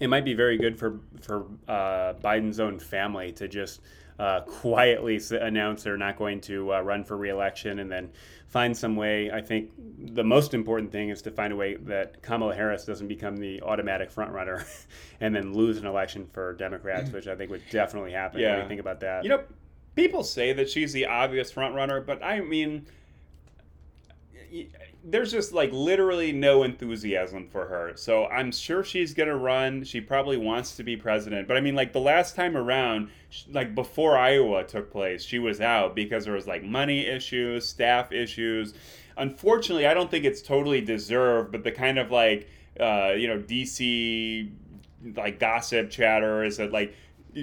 it might be very good for for uh, Biden's own family to just uh, quietly announce they're not going to uh, run for reelection, and then find some way. I think the most important thing is to find a way that Kamala Harris doesn't become the automatic frontrunner, and then lose an election for Democrats, which I think would definitely happen. What do you think about that? You know, people say that she's the obvious front runner, but I mean, there's just like literally no enthusiasm for her. So I'm sure she's gonna run. She probably wants to be president. But I mean, like the last time around, like before Iowa took place, she was out because there was like money issues, staff issues. Unfortunately, I don't think it's totally deserved, but the kind of like, uh, you know, DC like gossip chatter is that like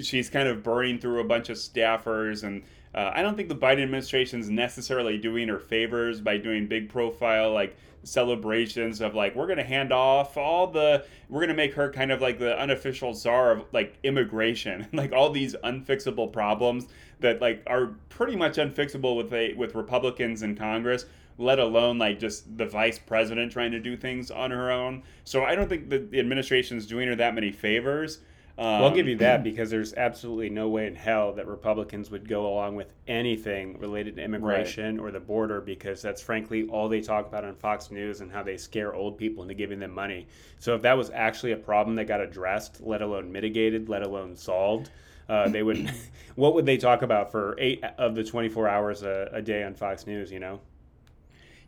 she's kind of burning through a bunch of staffers and uh, I don't think the Biden administration is necessarily doing her favors by doing big profile like celebrations of like we're gonna hand off all the we're gonna make her kind of like the unofficial czar of like immigration. Like all these unfixable problems that like are pretty much unfixable with a with Republicans in Congress let alone like just the vice president trying to do things on her own. So I don't think the, the administration is doing her that many favors um, Well, I'll give you that because there's absolutely no way in hell that Republicans would go along with anything related to immigration or the border because that's frankly all they talk about on Fox News and how they scare old people into giving them money. So if that was actually a problem that got addressed, let alone mitigated, let alone solved, uh, they would. what would they talk about for eight of the 24 hours a, a day on Fox News? You know.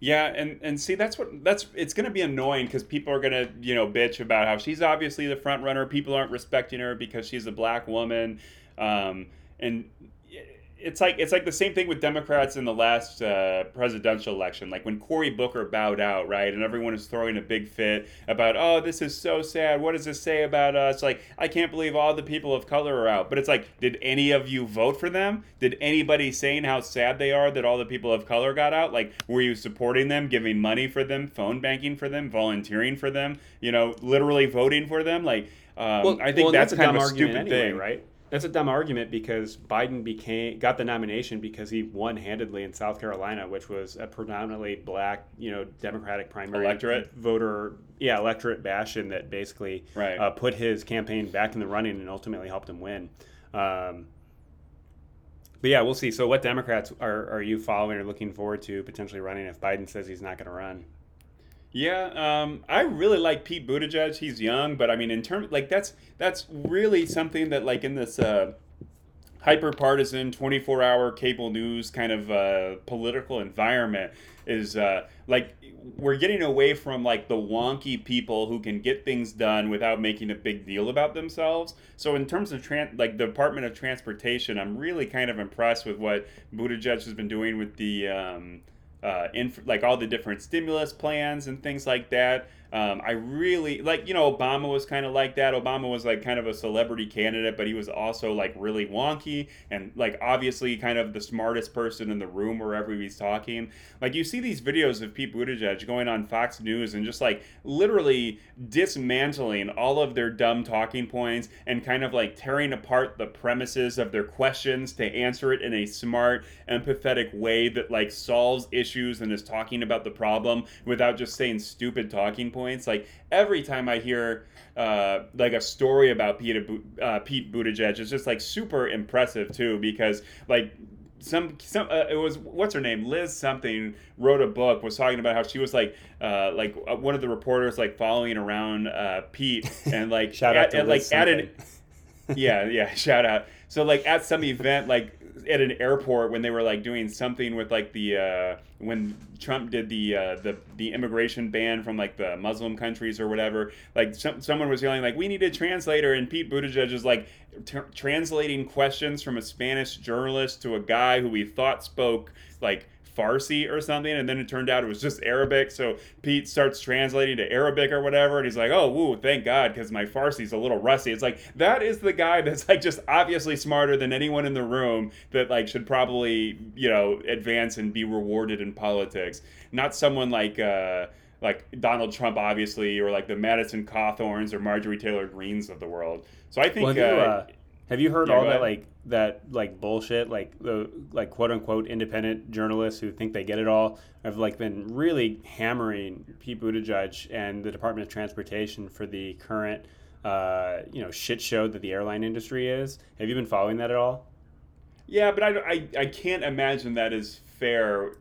Yeah, and and see that's what that's it's going to be annoying because people are going to you know bitch about how she's obviously the front runner. People aren't respecting her because she's a black woman, um, and it's like it's like the same thing with Democrats in the last uh, presidential election. Like when Cory Booker bowed out, right, and everyone is throwing a big fit about, oh, this is so sad. What does this say about us? Like I can't believe all the people of color are out. But it's like, did any of you vote for them? Did anybody saying how sad they are that all the people of color got out? Like, were you supporting them, giving money for them, phone banking for them, volunteering for them? You know, literally voting for them? Like, um, I think well, that's, a kind of a stupid anyway, thing, right? That's a dumb argument because Biden became got the nomination because he won handedly in South Carolina, which was a predominantly black, you know, Democratic primary Electorate? voter, yeah, electorate bastion that basically Right. uh, put his campaign back in the running and ultimately helped him win. Um, but yeah, we'll see. So, what Democrats are, are you following or looking forward to potentially running if Biden says he's not going to run? Yeah, um, I really like Pete Buttigieg. He's young, but I mean, in terms like that's that's really something that like in this uh, hyper partisan, twenty four hour cable news kind of uh, political environment is uh, like we're getting away from like the wonky people who can get things done without making a big deal about themselves. So in terms of tran- like the Department of Transportation, I'm really kind of impressed with what Buttigieg has been doing with the. Um, uh, inf- like all the different stimulus plans and things like that. Um, I really like, you know, Obama was kind of like that. Obama was like kind of a celebrity candidate, but he was also like really wonky and like obviously kind of the smartest person in the room wherever he's talking. Like you see these videos of Pete Buttigieg going on Fox News and just like literally dismantling all of their dumb talking points and kind of like tearing apart the premises of their questions to answer it in a smart, empathetic way that like solves issues and is talking about the problem without just saying stupid talking points points. Like every time I hear uh, like a story about Pete, uh, Pete Buttigieg, it's just like super impressive too because like some some uh, it was what's her name? Liz something wrote a book was talking about how she was like uh like uh, one of the reporters like following around uh Pete and like shout at, out to at, Liz like at an yeah yeah shout out. So like at some event like at an airport when they were like doing something with like the uh, when Trump did the uh, the the immigration ban from like the Muslim countries or whatever. Like some, someone was yelling like we need a translator, and Pete Buttigieg is like t- translating questions from a Spanish journalist to a guy who we thought spoke like Farsi or something, and then it turned out it was just Arabic. So Pete starts translating to Arabic or whatever, and he's like, "Oh, woo, thank God, because my Farsi's a little rusty." It's like that is the guy that's like just obviously smarter than anyone in the room that like should probably you know advance and be rewarded in politics, not someone like. Uh, like Donald Trump, obviously, or like the Madison Cawthorns or Marjorie Taylor Greenes of the world. So I think well, uh, uh, have you heard Yeah, all that ahead. like that like bullshit like the like quote unquote independent journalists who think they get it all have like been really hammering Pete Buttigieg and the Department of Transportation for the current uh, you know shit show that the airline industry is. Have you been following that at all? Yeah, but I, don't- I, I can't imagine that is fair.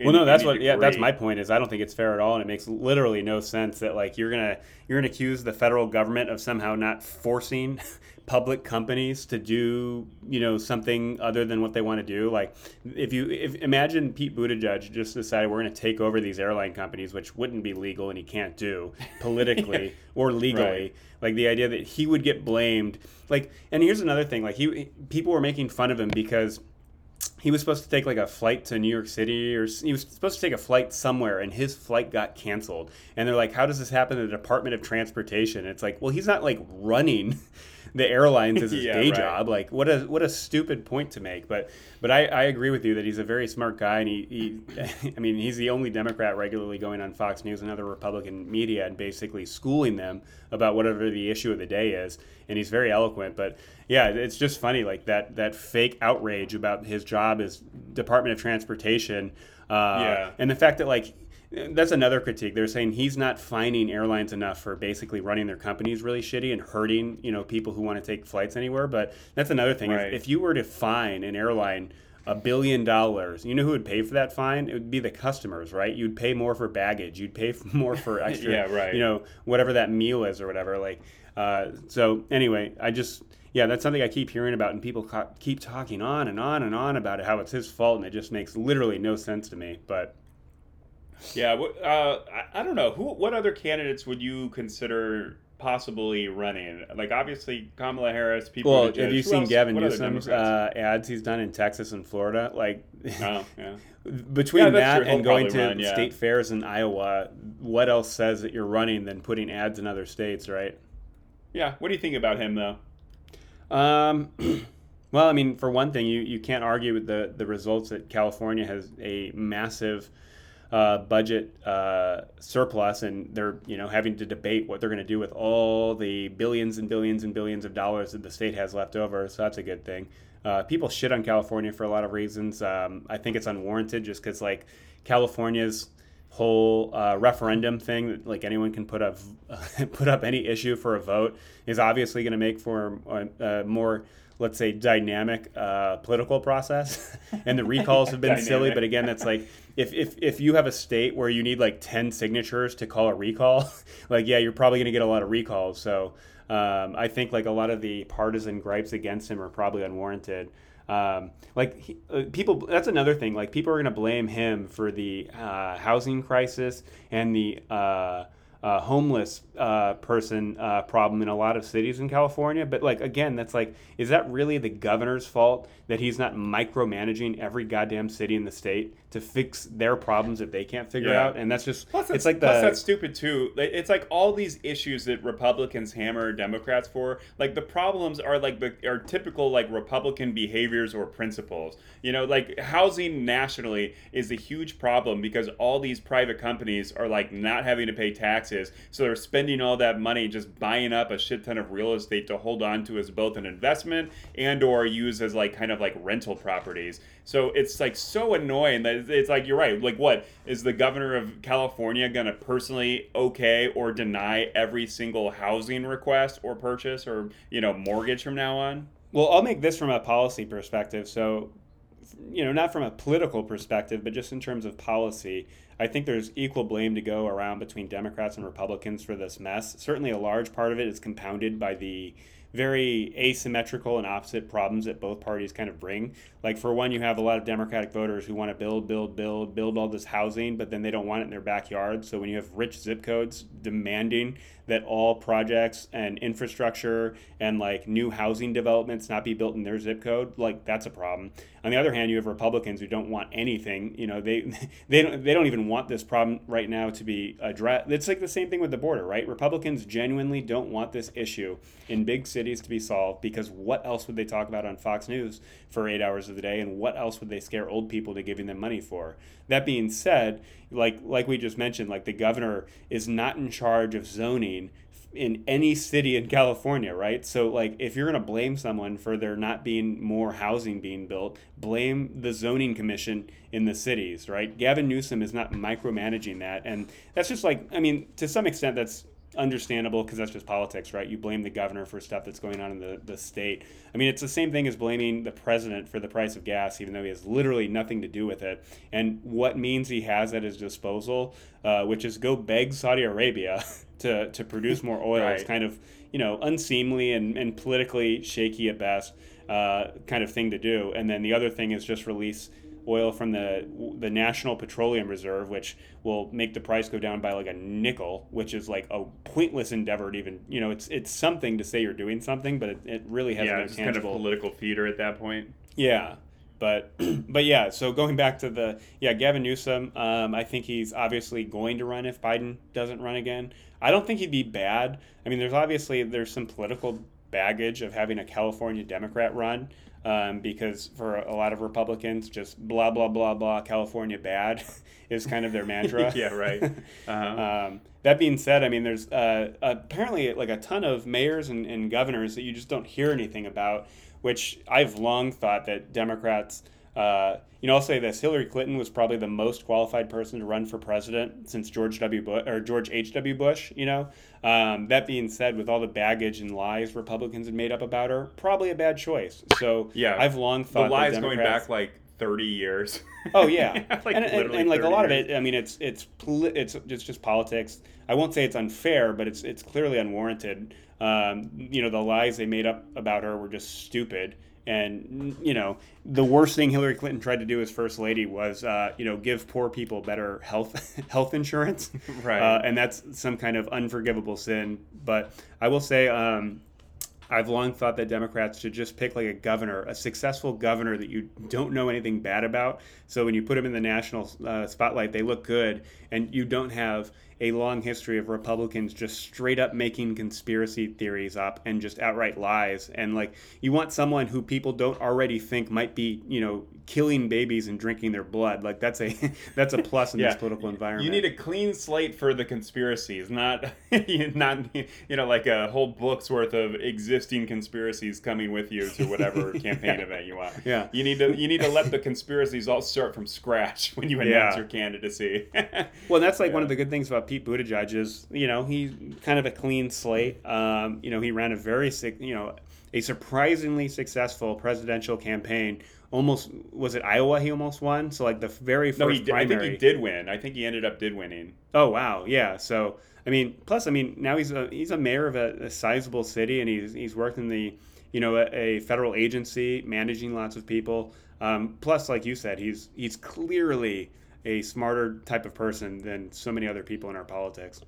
in Well, no, that's what. Yeah, that's my point. Is I don't think it's fair at all, and it makes literally no sense that like you're gonna you're gonna accuse the federal government of somehow not forcing public companies to do you know something other than what they want to do. Like if you if imagine Pete Buttigieg just decided we're gonna take over these airline companies, which wouldn't be legal and he can't do politically or legally. Right. Like the idea that he would get blamed. Like, and here's another thing. Like he people were making fun of him because he was supposed to take like a flight to New York City or he was supposed to take a flight somewhere and his flight got canceled. And they're like, how does this happen in the Department of Transportation? It's like, well, he's not like running the airlines as his Yeah, day right. job. Like what a what a stupid point to make. But but I, I agree with you that he's a very smart guy and he, he I mean he's the only Democrat regularly going on Fox News and other Republican media and basically schooling them about whatever the issue of the day is. And he's very eloquent. But yeah, it's just funny like that that fake outrage about his job as Department of Transportation. Uh, Yeah. And the fact that like that's another critique. They're saying he's not fining airlines enough for basically running their companies really shitty and hurting, you know, people who want to take flights anywhere. But that's another thing. If- Right. If, you were to fine an airline a billion dollars, you know who would pay for that fine? It would be the customers, right? You'd pay more for baggage. You'd pay more for extra, Yeah, right. you know, whatever that meal is or whatever. Like, uh, so anyway, I just. Yeah, that's something I keep hearing about, and people co- keep talking on and on and on about it, how it's his fault, and it just makes literally no sense to me. But Yeah, uh, I, I don't know who. What other candidates would you consider possibly running? Like obviously Kamala Harris. People. Well, have you seen Gavin Newsom's uh, Uh, ads he's done in Texas and Florida? Like, oh, yeah. between Yeah, that and going to run, yeah. state fairs in Iowa, what else says that you're running than putting ads in other states, right? Yeah. What do you think about him though? Um, well, I mean, for one thing, you, you can't argue with the, the results that California has a massive uh, budget uh, surplus, and they're you know having to debate what they're going to do with all the billions and billions and billions of dollars that the state has left over. So that's a good thing. Uh, people shit on California for a lot of reasons. Um, I think it's unwarranted, just because like California's whole uh, referendum thing like anyone can put up put up any issue for a vote is obviously going to make for a, a more let's say dynamic uh, political process. And the recalls have been silly but again that's like if, if if you have a state where you need like 10 signatures to call a recall like yeah you're probably going to get a lot of recalls. So um, i think like a lot of the partisan gripes against him are probably unwarranted. Um, like he, uh, people that's another thing. Like people are going to blame him for the uh, housing crisis and the uh, homeless uh, person uh, problem in a lot of cities in California. But like again, that's like, is that really the governor's fault that he's not micromanaging every goddamn city in the state to fix their problems that they can't figure yeah. out? And that's just plus it's like the plus that's stupid too. It's like all these issues that Republicans hammer Democrats for. Like the problems are like the are typical like Republican behaviors or principles. You know, like housing nationally is a huge problem because all these private companies are like not having to pay taxes, so they're spending all that money just buying up a shit ton of real estate to hold on to as both an investment and or use as like kind of like rental properties. So it's like so annoying that it's like you're right. Like what is the governor of California going to personally okay or deny every single housing request or purchase or, you know, mortgage from now on? Well, I'll make this from a policy perspective. So, you know, not from a political perspective, but just in terms of policy. I think there's equal blame to go around between Democrats and Republicans for this mess. Certainly, a large part of it is compounded by the very asymmetrical and opposite problems that both parties kind of bring. Like for one, you have a lot of Democratic voters who want to build, build, build, build all this housing, but then they don't want it in their backyard. So when you have rich zip codes demanding that all projects and infrastructure and like new housing developments not be built in their zip code, like that's a problem. On the other hand, you have Republicans who don't want anything. You know, they they don't they don't even want this problem right now to be addressed. It's like the same thing with the border, right? Republicans genuinely don't want this issue in big cities to be solved because what else would they talk about on Fox News for eight hours of the day, and what else would they scare old people to giving them money for? That being said, like like we just mentioned, like the governor is not in charge of zoning in any city in California, right? So like if you're going to blame someone for there not being more housing being built, blame the zoning commission in the cities, right? Gavin Newsom is not micromanaging that and that's just like I mean to some extent that's understandable because that's just politics, right? You blame the governor for stuff that's going on in the, the state. I mean, it's the same thing as blaming the president for the price of gas, even though he has literally nothing to do with it. And what means he has at his disposal, uh, which is go beg Saudi Arabia to, to produce more oil, right. is kind of, you know, unseemly and, and politically shaky at best uh, kind of thing to do. And then the other thing is just release oil from the the National Petroleum Reserve, which will make the price go down by like a nickel, which is like a pointless endeavor to even you know it's it's something to say you're doing something, but it, it really has yeah, no it's kind of political feeder at that point. Yeah. But, but yeah. So going back to the yeah, Gavin Newsom, um, I think he's obviously going to run if Biden doesn't run again. I don't think he'd be bad. I mean, there's obviously there's some political baggage of having a California Democrat run um, because for a lot of Republicans, just blah blah blah blah California bad is kind of their mantra. yeah, right. Uh-huh. Um, that being said, I mean, there's uh, apparently like a ton of mayors and, and governors that you just don't hear anything about, which I've long thought that Democrats uh, you know, I'll say this: Hillary Clinton was probably the most qualified person to run for president since George W. Bush or George H. W. Bush. You know, um, that being said, with all the baggage and lies Republicans had made up about her, probably a bad choice. So yeah, I've long thought the lies going back like 30 years. Oh yeah, like and, and, and, like a lot years. of it. I mean, it's it's it's it's just politics. I won't say it's unfair, but it's it's clearly unwarranted. Um, you know, the lies they made up about her were just stupid. And you know, the worst thing Hillary Clinton tried to do as first lady was, uh, you know, give poor people better health health insurance, right? Uh, and that's some kind of unforgivable sin. But I will say, um, I've long thought that Democrats should just pick like a governor, a successful governor that you don't know anything bad about. So when you put them in the national uh, spotlight, they look good, and you don't have a long history of Republicans just straight up making conspiracy theories up and just outright lies. And like, you want someone who people don't already think might be, you know, killing babies and drinking their blood. Like that's a that's a plus in yeah. this political environment. You need a clean slate for the conspiracies, not not you know like a whole book's worth of existing conspiracies coming with you to whatever campaign yeah. event you want. Yeah, you need to you need to let the conspiracies all start from scratch when you announce yeah. your candidacy. well, that's like one of the good things about Pete Buttigieg is, you know, he's kind of a clean slate. Um, you know, he ran a very sick, you know, a surprisingly successful presidential campaign. Almost was it Iowa? He almost won. So like the very first No, he did, I think he did win. I think he ended up did winning. Oh wow, yeah. So I mean, plus I mean, now he's a he's a mayor of a, a sizable city, and he's he's worked in the you know a, a federal agency managing lots of people. Um, plus, like you said, he's he's clearly a smarter type of person than so many other people in our politics.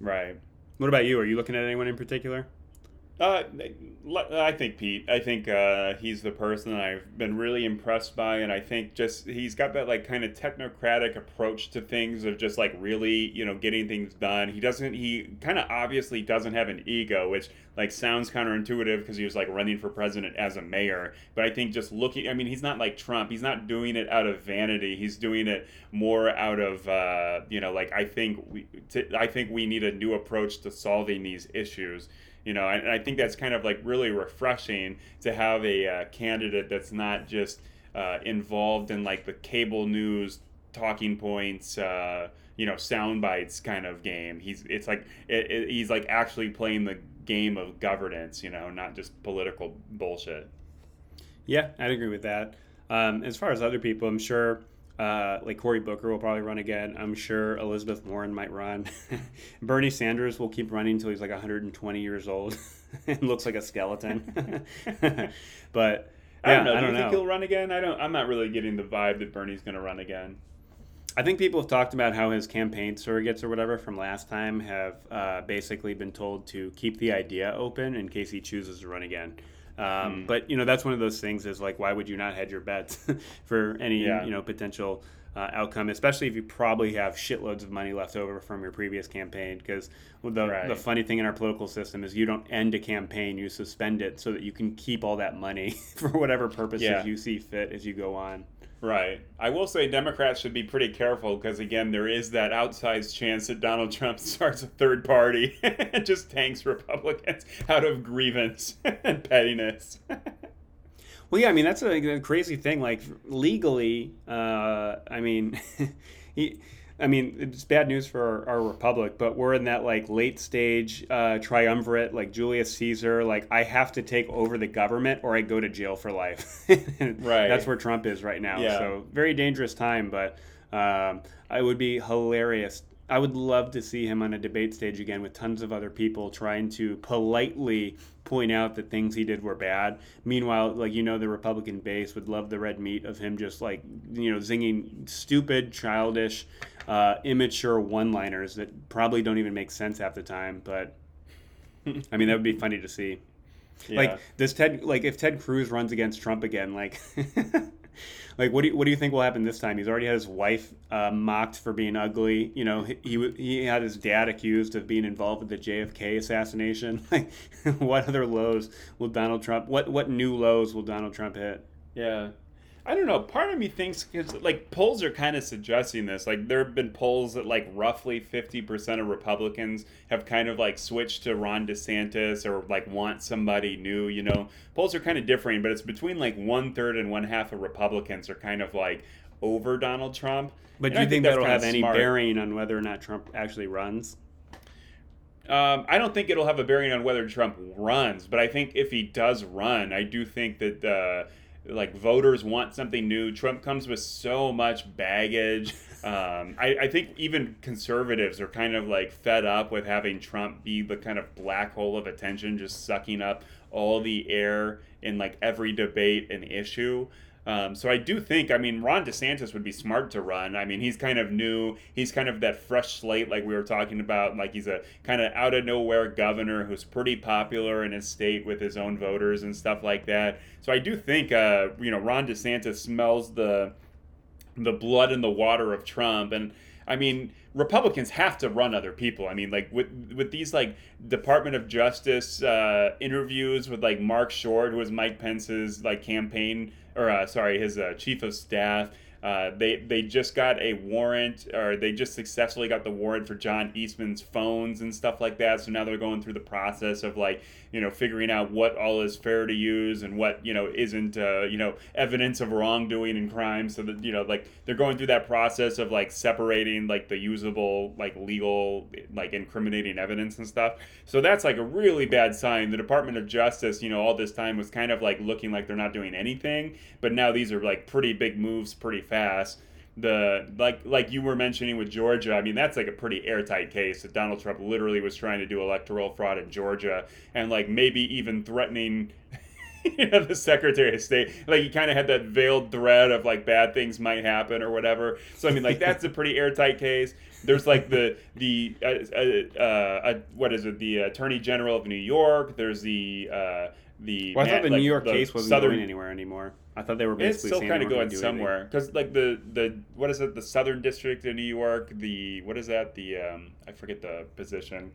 Right. What about you? Are you looking at anyone in particular? Uh, I think Pete. I think uh, he's the person I've been really impressed by, and I think just he's got that like kind of technocratic approach to things of just like really, you know, getting things done. He doesn't. He kind of obviously doesn't have an ego, which like sounds counterintuitive because he was like running for president as a mayor. But I think just looking, I mean, he's not like Trump. He's not doing it out of vanity. He's doing it more out of, uh, you know, like I think we, I think we need a new approach to solving these issues you know and i think that's kind of like really refreshing to have a uh, candidate that's not just uh, involved in like the cable news talking points uh, you know sound bites kind of game. He's it's like it, it, he's like actually playing the game of governance you know not just political bullshit. Yeah i'd agree with that. Um, as far as other people i'm sure uh, like Cory Booker will probably run again. I'm sure Elizabeth Warren might run. Bernie Sanders will keep running until he's like 120 years old and looks like a skeleton. but I don't yeah, know. I Do don't you think he'll run again? I don't. I'm not really getting the vibe that Bernie's going to run again. I think people have talked about how his campaign surrogates or whatever from last time have uh, basically been told to keep the idea open in case he chooses to run again. Um, Hmm. But you know that's one of those things is like why would you not hedge your bets for any Yeah. you know potential uh, outcome, especially if you probably have shitloads of money left over from your previous campaign. Because the Right. the funny thing in our political system is you don't end a campaign, you suspend it so that you can keep all that money for whatever purposes Yeah. you see fit as you go on. Right. I will say Democrats should be pretty careful because, again, there is that outsized chance that Donald Trump starts a third party and just tanks Republicans out of grievance and pettiness. Well, yeah, I mean that's a, a crazy thing. Like legally, uh, I mean, he, I mean it's bad news for our, our republic, but we're in that like late stage uh, triumvirate, like Julius Caesar. Like I have to take over the government, or I go to jail for life. Right. That's where Trump is right now. Yeah. So very dangerous time, but um, I would be hilarious. I would love to see him on a debate stage again with tons of other people trying to politely point out that things he did were bad. Meanwhile, like you know, the Republican base would love the red meat of him just like you know zinging stupid, childish, uh, immature one-liners that probably don't even make sense half the time. But I mean, that would be funny to see. Yeah. Like this Ted like if Ted Cruz runs against Trump again, like like what do you, what do you think will happen this time? He's already had his wife uh, mocked for being ugly. You know, he, he he had his dad accused of being involved with the JFK assassination. Like, what other lows will Donald Trump? What what new lows will Donald Trump hit? Yeah. I don't know. Part of me thinks because like polls are kind of suggesting this. Like there have been polls that like roughly fifty percent of Republicans have kind of like switched to Ron DeSantis or like want somebody new. You know, polls are kind of differing, but it's between like one third and one half of Republicans are kind of like over Donald Trump. But And do you think that's that'll have any smart. bearing on whether or not Trump actually runs? Um, I don't think it'll have a bearing on whether Trump runs, but I think if he does run, I do think that uh, like voters want something new. Trump comes with so much baggage. Um, I, I think even conservatives are kind of like fed up with having Trump be the kind of black hole of attention, just sucking up all the air in like every debate and issue. Um, so I do think, I mean, Ron DeSantis would be smart to run. I mean, he's kind of new. He's kind of that fresh slate, like we were talking about. Like he's a kind of out of nowhere governor who's pretty popular in his state with his own voters and stuff like that. So I do think, uh, you know, Ron DeSantis smells the the blood and the water of Trump. And I mean, Republicans have to run other people. I mean, like with with these like Department of Justice uh, interviews with like Mark Short, who was Mike Pence's like campaign or uh, sorry, his uh, chief of staff. Uh, they they just got a warrant, or they just successfully got the warrant for John Eastman's phones and stuff like that. So now they're going through the process of like you know figuring out what all is fair to use and what you know isn't uh, you know evidence of wrongdoing and crime. So that you know like they're going through that process of like separating like the usable like legal like incriminating evidence and stuff. So that's like a really bad sign. The Department of Justice, you know, all this time was kind of like looking like they're not doing anything, but now these are like pretty big moves pretty fast the like like you were mentioning with Georgia, I mean that's like a pretty airtight case that Donald Trump literally was trying to do electoral fraud in Georgia and like maybe even threatening you know, the Secretary of State. Like he kind of had that veiled threat of like bad things might happen or whatever. So I mean like that's a pretty airtight case. There's like the the uh, uh, uh, what is it? The Attorney General of New York. There's the uh, the. Well, I thought the like, New York the case wasn't Southern, going anywhere anymore. I thought they were it's basically still kind of going somewhere because like the the what is it the Southern District of New York the what is that the um I forget the position.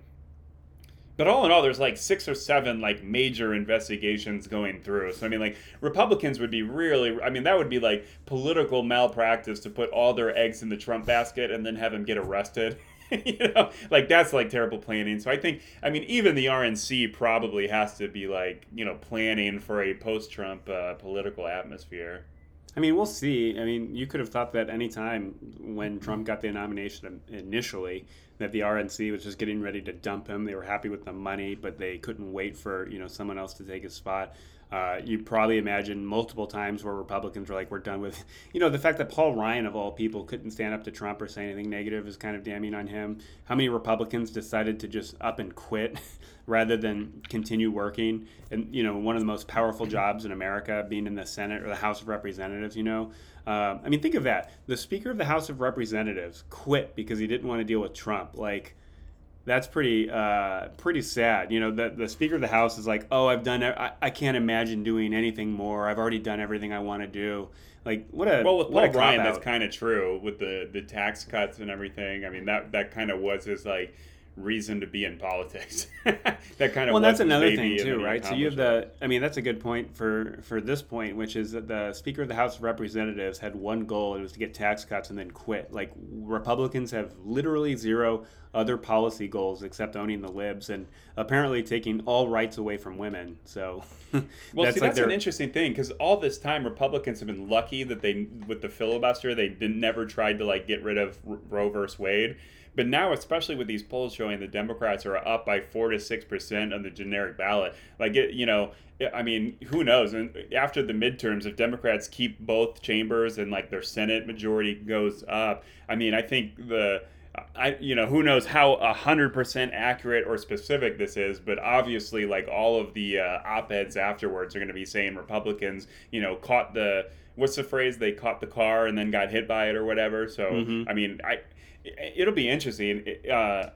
But all in all, there's like six or seven like major investigations going through. So I mean, like Republicans would be really, I mean, that would be like political malpractice to put all their eggs in the Trump basket and then have him get arrested. you know, like that's like terrible planning. So I think, I mean, even the RNC probably has to be like, you know, planning for a post-Trump uh, political atmosphere. I mean, we'll see. I mean, you could have thought that any time when Trump got the nomination initially, that the RNC was just getting ready to dump him. They were happy with the money, but they couldn't wait for you know someone else to take his spot. Uh, you probably imagine multiple times where Republicans were like, "We're done with," you know, the fact that Paul Ryan of all people couldn't stand up to Trump or say anything negative is kind of damning on him. How many Republicans decided to just up and quit rather than continue working? And you know, one of the most powerful jobs in America, being in the Senate or the House of Representatives, you know. Um, I mean, think of that. The Speaker of the House of Representatives quit because he didn't want to deal with Trump. Like, that's pretty uh, pretty sad. You know, the, the Speaker of the House is like, oh, I've done, I, I can't imagine doing anything more. I've already done everything I want to do. Like, what a well with Paul Ryan, that's kind of true with the the tax cuts and everything. I mean, that that kind of was his like reason to be in politics. that kind of well, that's another thing too, right? So you have the, I mean, that's a good point for for this point, which is that the Speaker of the House of Representatives had one goal, it was to get tax cuts and then quit. Like Republicans have literally zero other policy goals except owning the libs and apparently taking all rights away from women. So, Well, see, that's their- an interesting thing because all this time Republicans have been lucky that they, with the filibuster, they didn't never tried to like get rid of Roe versus Wade. But now, especially with these polls showing the Democrats are up by four to six percent on the generic ballot, like it, you know, I mean, who knows? And after the midterms, if Democrats keep both chambers and like their Senate majority goes up, I mean, I think the I you know who knows how hundred percent accurate or specific this is, but obviously like all of the uh, op eds afterwards are going to be saying Republicans you know caught the what's the phrase they caught the car and then got hit by it or whatever. So Mhm. I mean I it'll be interesting. Uh,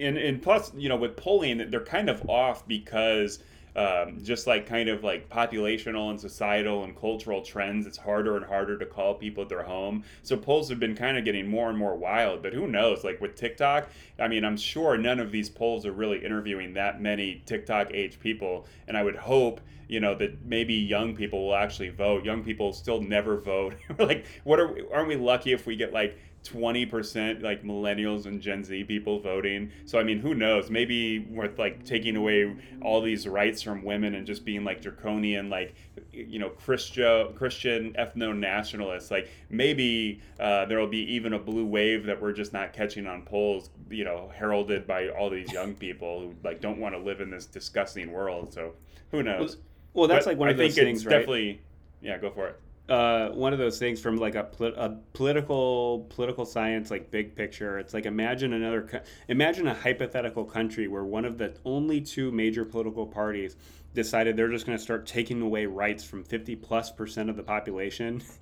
and and plus you know with polling they're kind of off because um, just like kind of like populational and societal and cultural trends, it's harder and harder to call people at their home. So polls have been kind of getting more and more wild. But who knows? Like with TikTok, I mean, I'm sure none of these polls are really interviewing that many TikTok age people. And I would hope you know that maybe young people will actually vote. Young people still never vote. like, what are aren't we lucky if we get like 20% like millennials and Gen Z people voting. So I mean, who knows? Maybe with like taking away all these rights from women and just being like draconian, like you know, Christian Christian ethno nationalists. Like maybe uh, there will be even a blue wave that we're just not catching on polls. You know, heralded by all these young people who like don't want to live in this disgusting world. So who knows? well, that's But like one I of those think things, it's right? definitely. Yeah, go for it. Uh, one of those things from like a, a political political science like big picture. It's like imagine another co- imagine a hypothetical country where one of the only two major political parties decided they're just going to start taking away rights from 50 plus percent of the population.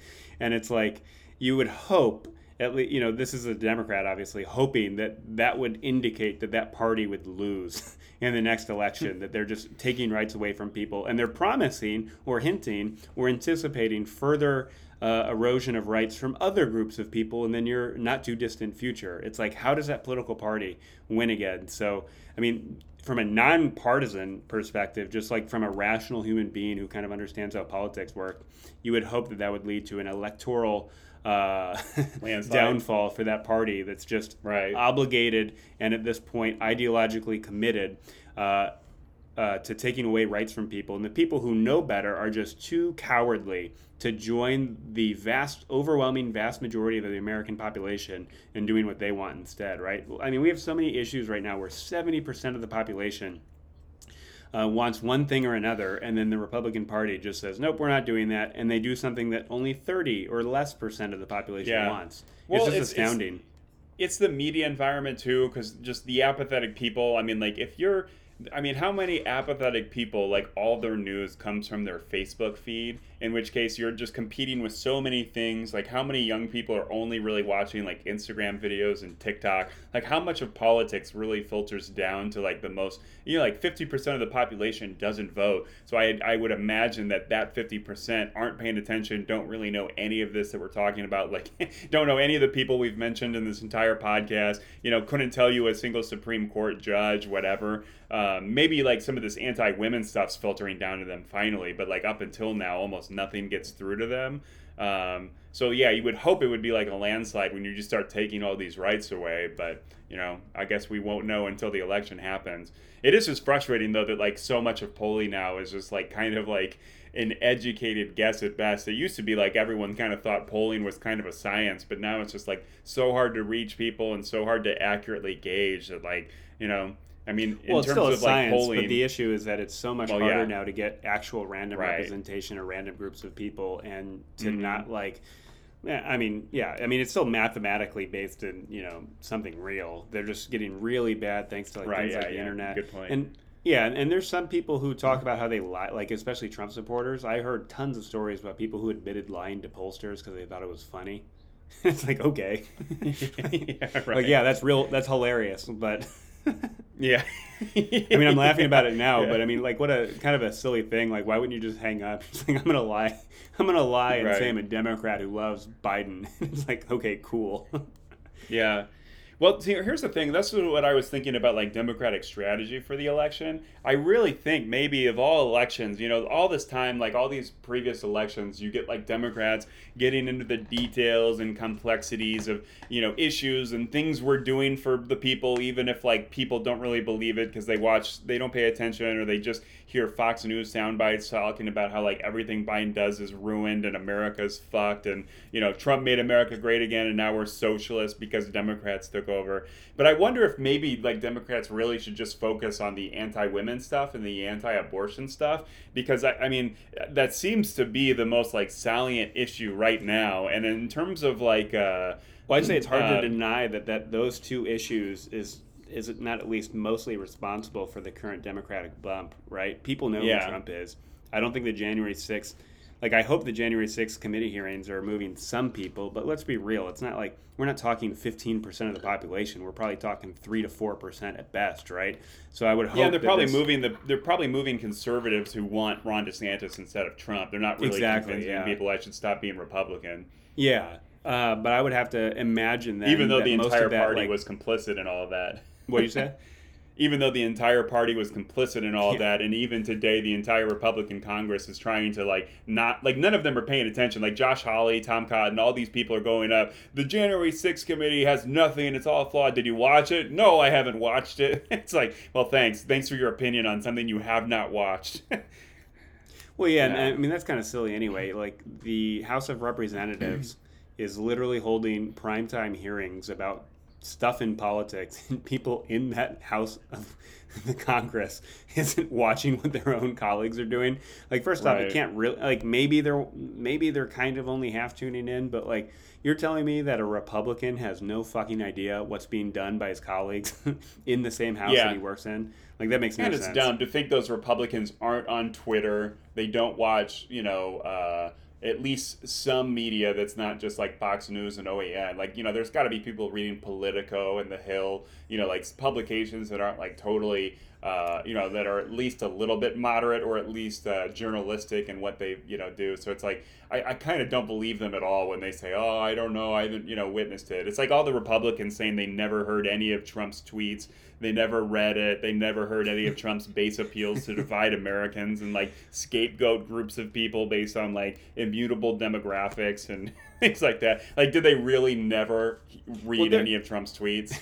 And it's like you would hope at least you know this is a democrat obviously hoping that that would indicate that that party would lose in the next election that they're just taking rights away from people. And they're promising or hinting or anticipating further uh, erosion of rights from other groups of people in the near not too distant future. It's like how does that political party win again? So i mean from a nonpartisan perspective, just like from a rational human being who kind of understands how politics work, you would hope that that would lead to an electoral uh, downfall for that party that's just right. obligated and at this point ideologically committed uh, uh, to taking away rights from people. And the people who know better are just too cowardly to join the vast, overwhelming, vast majority of the American population in doing what they want instead, right? I mean, we have so many issues right now where 70% of the population uh, wants one thing or another, and then the Republican Party just says, "Nope, we're not doing that," and they do something that only thirty or less percent of the population yeah. wants. Well, it's just it's, astounding. It's, it's the media environment too, because just the apathetic people. I mean, like if you're I mean, how many apathetic people like all their news comes from their Facebook feed? In which case, you're just competing with so many things. Like, how many young people are only really watching like Instagram videos and TikTok? Like, how much of politics really filters down to like the most? You know, like 50% of the population doesn't vote. So I I would imagine that that 50% aren't paying attention, don't really know any of this that we're talking about. Like, don't know any of the people we've mentioned in this entire podcast. You know, couldn't tell you a single Supreme Court judge, whatever. Um, maybe like some of this anti-women stuff's filtering down to them finally, but like up until now, almost nothing gets through to them. Um, so yeah, you would hope it would be like a landslide when you just start taking all these rights away. But you know, I guess we won't know until the election happens. It is just frustrating though that like so much of polling now is just like kind of like an educated guess at best. It used to be like everyone kind of thought polling was kind of a science, but now it's just like so hard to reach people and so hard to accurately gauge that like you know I mean, in well, terms of science, like polling, but the issue is that it's so much well, harder yeah. now to get actual random right. representation or random groups of people, and to mm-hmm. not like. I mean, yeah. I mean, it's still mathematically based in you know something real. They're just getting really bad thanks to like right, things yeah, like the yeah. internet. Good point. And yeah, and there's some people who talk about how they lie, like especially Trump supporters. I heard tons of stories about people who admitted lying to pollsters because they thought it was funny. it's like okay, yeah, right. like yeah, that's real. That's hilarious, but. Yeah. I mean, I'm laughing about it now, yeah. but I mean, like, what a kind of a silly thing. Like, why wouldn't you just hang up? It's like, I'm going to lie. I'm going to lie and right. say I'm a Democrat who loves Biden. it's like, okay, cool. yeah. Well, see, here's the thing. That's what I was thinking about, like Democratic strategy for the election. I really think maybe of all elections, you know, all this time, like all these previous elections, you get like Democrats getting into the details and complexities of, you know, issues and things we're doing for the people, even if like people don't really believe it because they watch, they don't pay attention or they just hear Fox News sound bites talking about how like everything Biden does is ruined and America's fucked and you know Trump made America great again and now we're socialists because Democrats took over. But I wonder if maybe like Democrats really should just focus on the anti-women stuff and the anti-abortion stuff because I, I mean that seems to be the most like salient issue right now. And in terms of like uh, well, I'd say it's hard uh, to deny that that those two issues is is it not at least mostly responsible for the current Democratic bump, right? People know yeah. who Trump is. I don't think the January 6th, like, I hope the January 6th committee hearings are moving some people, but let's be real. It's not like we're not talking 15% of the population. We're probably talking 3 to 4% at best, right? So I would hope. Yeah, they're probably this... moving the they're probably moving conservatives who want Ron DeSantis instead of Trump. They're not really exactly, convincing yeah. people I should stop being Republican. Yeah. Uh, but I would have to imagine that even though that the entire that, party like, was complicit in all of that. What you say? even though the entire party was complicit in all yeah. that and even today the entire republican congress is trying to like not like none of them are paying attention. Like josh hawley tom cotton all these people are going up. The january 6th committee has nothing it's all flawed. Did you watch it? No i haven't watched it. It's like well thanks. Thanks for your opinion on something you have not watched. Well yeah, yeah. And, i mean that's kind of silly anyway. Like the house of representatives is literally holding primetime hearings about stuff in politics and people in that house of the Congress isn't watching what their own colleagues are doing. Like first off, right. you can't really like maybe they're maybe they're kind of only half tuning in, but like you're telling me that a Republican has no fucking idea what's being done by his colleagues in the same house yeah. that he works in? Like that makes no and sense. And it's dumb to think those Republicans aren't on Twitter. They don't watch, you know, uh, at least some media that's not just like Fox News and OAN. Like, you know, there's got to be people reading Politico and The Hill, you know, like publications that aren't like totally uh, you know, that are at least a little bit moderate or at least uh, journalistic in what they, you know, do. So it's like I, I kind of don't believe them at all when they say, "Oh, I don't know, I haven't, you know, witnessed it." It's like all the Republicans saying they never heard any of Trump's tweets, they never read it, they never heard any of Trump's base appeals to divide Americans and like scapegoat groups of people based on like immutable demographics and things like that. Like, did they really never read Well, any of Trump's tweets?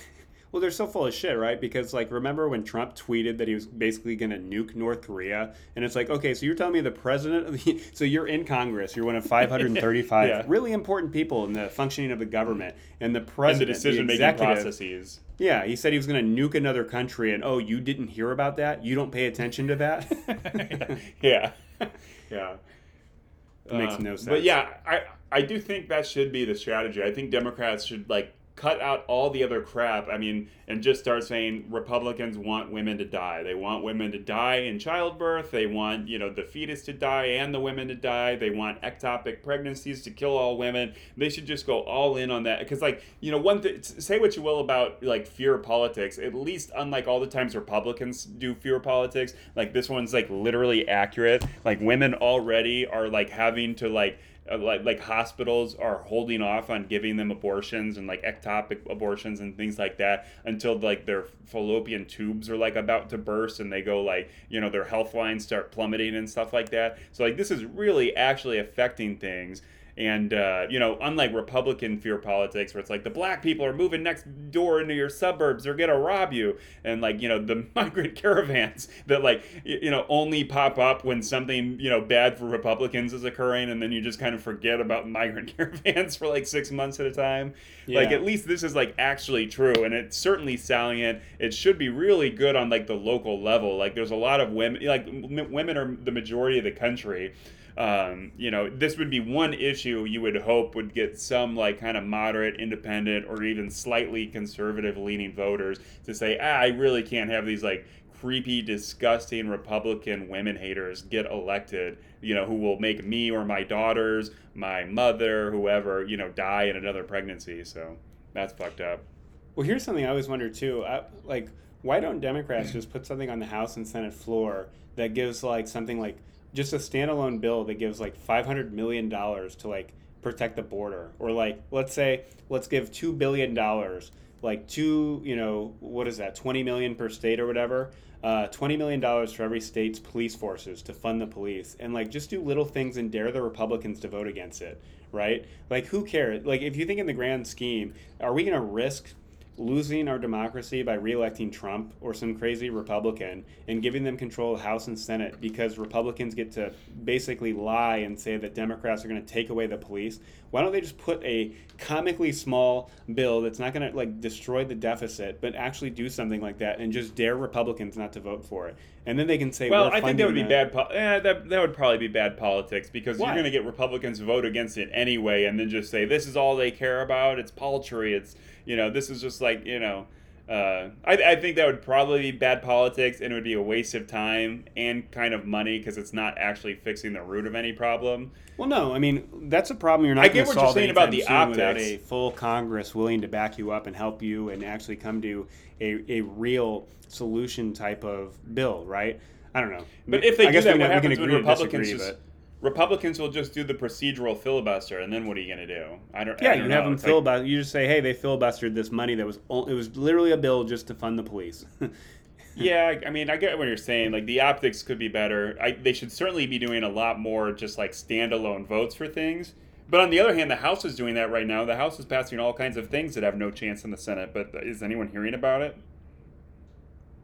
Well, they're so full of shit, right? Because like, remember when Trump tweeted that he was basically going to nuke North Korea, and it's like, okay, so you're telling me the president, of the, so you're in Congress, you're one of 535 Yeah. really important people in the functioning of the government, and the and the president, decision making processes. Yeah, he said he was going to nuke another country, and oh, you didn't hear about that? You don't pay attention to that? yeah, yeah. It makes Uh, no sense. But yeah, I I do think that should be the strategy. I think Democrats should like cut out all the other crap. I mean, and just start saying Republicans want women to die. They want women to die in childbirth. They want you know the fetus to die and the women to die. They want ectopic pregnancies to kill all women. They should just go all in on that because like you know one thing. Say what you will about like fear politics. At least unlike all the times Republicans do fear politics, like this one's like literally accurate. Like women already are like having to like Uh, like like hospitals are holding off on giving them abortions and like ectopic abortions and things like that until like their fallopian tubes are like about to burst and they go like you know their health lines start plummeting and stuff like that. So like this is really actually affecting things and uh, you know unlike republican fear politics where it's like the black people are moving next door into your suburbs they're gonna rob you. And like you know the migrant caravans that like you know only pop up when something you know bad for republicans is occurring. And then you just kind of forget about migrant caravans for like six months at a time. Like at least this is like actually true. And it's certainly salient. It should be really good on like the local level. Like there's a lot of women like m- women are the majority of the country um, you know, this would be one issue you would hope would get some like kind of moderate, independent, or even slightly conservative leaning voters to say, ah, I really can't have these like creepy, disgusting Republican women haters get elected, you know, who will make me or my daughters, my mother, whoever, you know, die in another pregnancy. So that's fucked up. Well, here's something I always wonder too. I, like, why don't Democrats just put something on the House and Senate floor that gives like something like just a standalone bill that gives like five hundred million dollars to like protect the border, or like let's say let's give two billion dollars, like two, you know, what is that, twenty million per state or whatever. Uh, $20 million for every state's police forces to fund the police and like just do little things and dare the republicans to vote against it right like who cares like if you think in the grand scheme are we going to risk losing our democracy by reelecting Trump or some crazy Republican and giving them control of House and Senate because Republicans get to basically lie and say that Democrats are going to take away the police. Why don't they just put a comically small bill that's not going to like destroy the deficit, but actually do something like that and just dare Republicans not to vote for it? And then they can say, Well, I think that would be bad. Po- eh, that that would probably be bad politics because Why? you're going to get Republicans vote against it anyway, and then just say this is all they care about. It's paltry. It's you know this is just like you know. Uh, I, I think that would probably be bad politics, and it would be a waste of time and kind of money because it's not actually fixing the root of any problem. Well, no, I mean that's a problem you're not I get to what you're saying about the soon without a full Congress willing to back you up and help you and actually come to a, a real solution type of bill, right? I don't know. But if they I do guess that, we what can, we can happens when agree to Republicans disagree, just but- Republicans will just do the procedural filibuster, and then what are you going to do? I don't. yeah, I you don't have know. them It's like- filibuster. You just say, hey, they filibustered this money that was it was literally a bill just to fund the police. Yeah, I- I mean, I get what you're saying. Like the optics could be better. I, they should certainly be doing a lot more just like standalone votes for things. But on the other hand, the House is doing that right now. The House is passing all kinds of things that have no chance in the Senate. But is anyone hearing about it?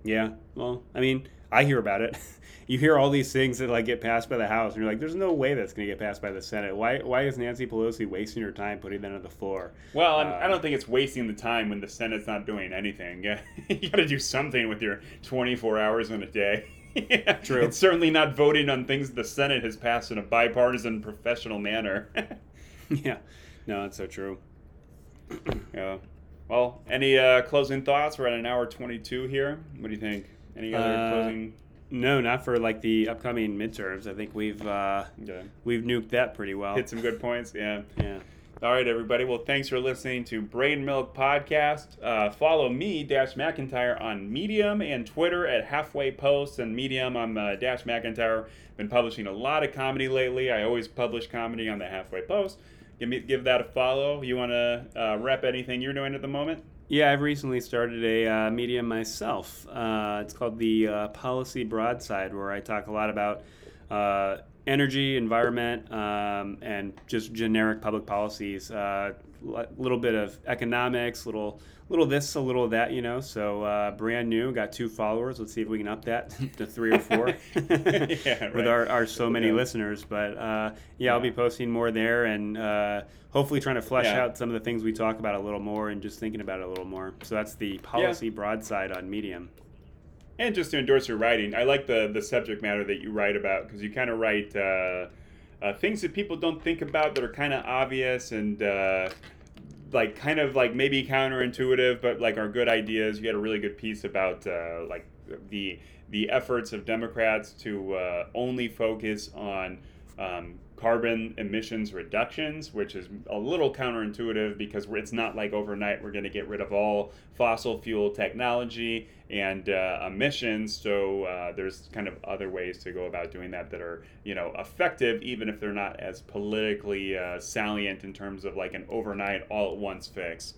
yeah, well, I mean, I hear about it. you hear all these things that like get passed by the House, and you're like, "There's no way that's going to get passed by the Senate. Why? Why is Nancy Pelosi wasting her time putting that on the floor?" Well, Uh, I don't think it's wasting the time when the Senate's not doing anything. You got to do something with your 24 hours in a day. yeah. True. It's certainly not voting on things the Senate has passed in a bipartisan, professional manner. yeah, no, that's so true. yeah. Well, any uh, closing thoughts? We're at an hour 22 here. What do you think? Any other Uh, closing? No, not for like the upcoming midterms. I think we've uh, we've nuked that pretty well. Hit some good points. Yeah. yeah. All right, everybody. Well, thanks for listening to Brain Milk Podcast. Uh, follow me, Dash McIntyre, on Medium and Twitter at Halfway Posts and Medium. I'm uh, Dash McIntyre. Been publishing a lot of comedy lately. I always publish comedy on the Halfway Post. Give me give that a follow. You want to uh, rep anything you're doing at the moment? Yeah, I've recently started a uh, medium myself. Uh, it's called the uh, Policy Broadside, where I talk a lot about uh, energy, environment, um, and just generic public policies. A uh, little bit of economics, little little this, a little that, you know. So uh, brand new, got two followers. Let's see if we can up that to three or four yeah, right. with our, our so many yeah. listeners. But uh, yeah, yeah, I'll be posting more there and uh, hopefully trying to flesh out some of the things we talk about a little more and just thinking about it a little more. So that's the policy broadside on Medium. And just to endorse your writing, I like the the subject matter that you write about because you kind of write. Uh, uh, things that people don't think about that are kind of obvious and uh, like kind of like maybe counterintuitive, but like are good ideas. You had a really good piece about uh, like the the efforts of Democrats to uh, only focus on um, carbon emissions reductions, which is a little counterintuitive because it's not like overnight we're going to get rid of all fossil fuel technology and uh, emissions. So uh, there's kind of other ways to go about doing that that are you know effective, even if they're not as politically uh, salient in terms of like an overnight all at once fix.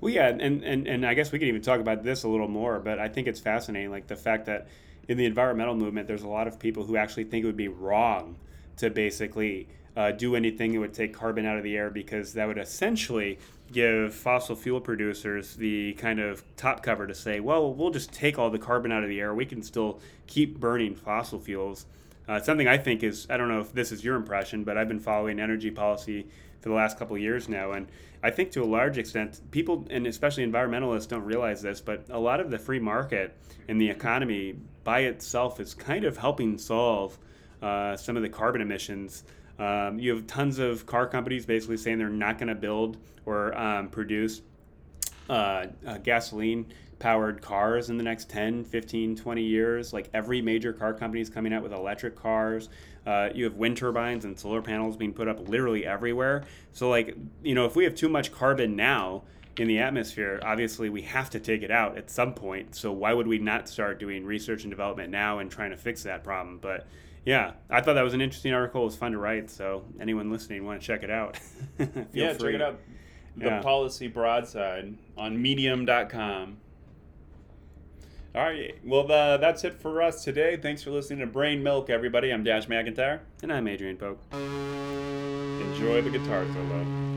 Well, yeah, and, and, and I guess we could even talk about this a little more, but I think it's fascinating, like the fact that in the environmental movement, there's a lot of people who actually think it would be wrong to basically uh, do anything that would take carbon out of the air because that would essentially give fossil fuel producers the kind of top cover to say, well, we'll just take all the carbon out of the air. We can still keep burning fossil fuels. Uh, something I think is, I don't know if this is your impression, but I've been following energy policy for the last couple of years now. And I think to a large extent, people, and especially environmentalists, don't realize this, but a lot of the free market and the economy by itself is kind of helping solve uh, some of the carbon emissions. Um, you have tons of car companies basically saying they're not going to build or um, produce uh, uh, gasoline powered cars in the next 10, 15, 20 years. Like every major car company is coming out with electric cars. Uh, you have wind turbines and solar panels being put up literally everywhere. So, like, you know, if we have too much carbon now, in the atmosphere, obviously we have to take it out at some point. So why would we not start doing research and development now and trying to fix that problem? But yeah, I thought that was an interesting article. It was fun to write. So anyone listening want to check it out? yeah, free. check it out. The yeah. Policy Broadside on Medium.com. All right. Well, uh, that's it for us today. Thanks for listening to Brain Milk, everybody. I'm Dash McIntyre. And I'm Adrian Pope. Enjoy the guitar solo.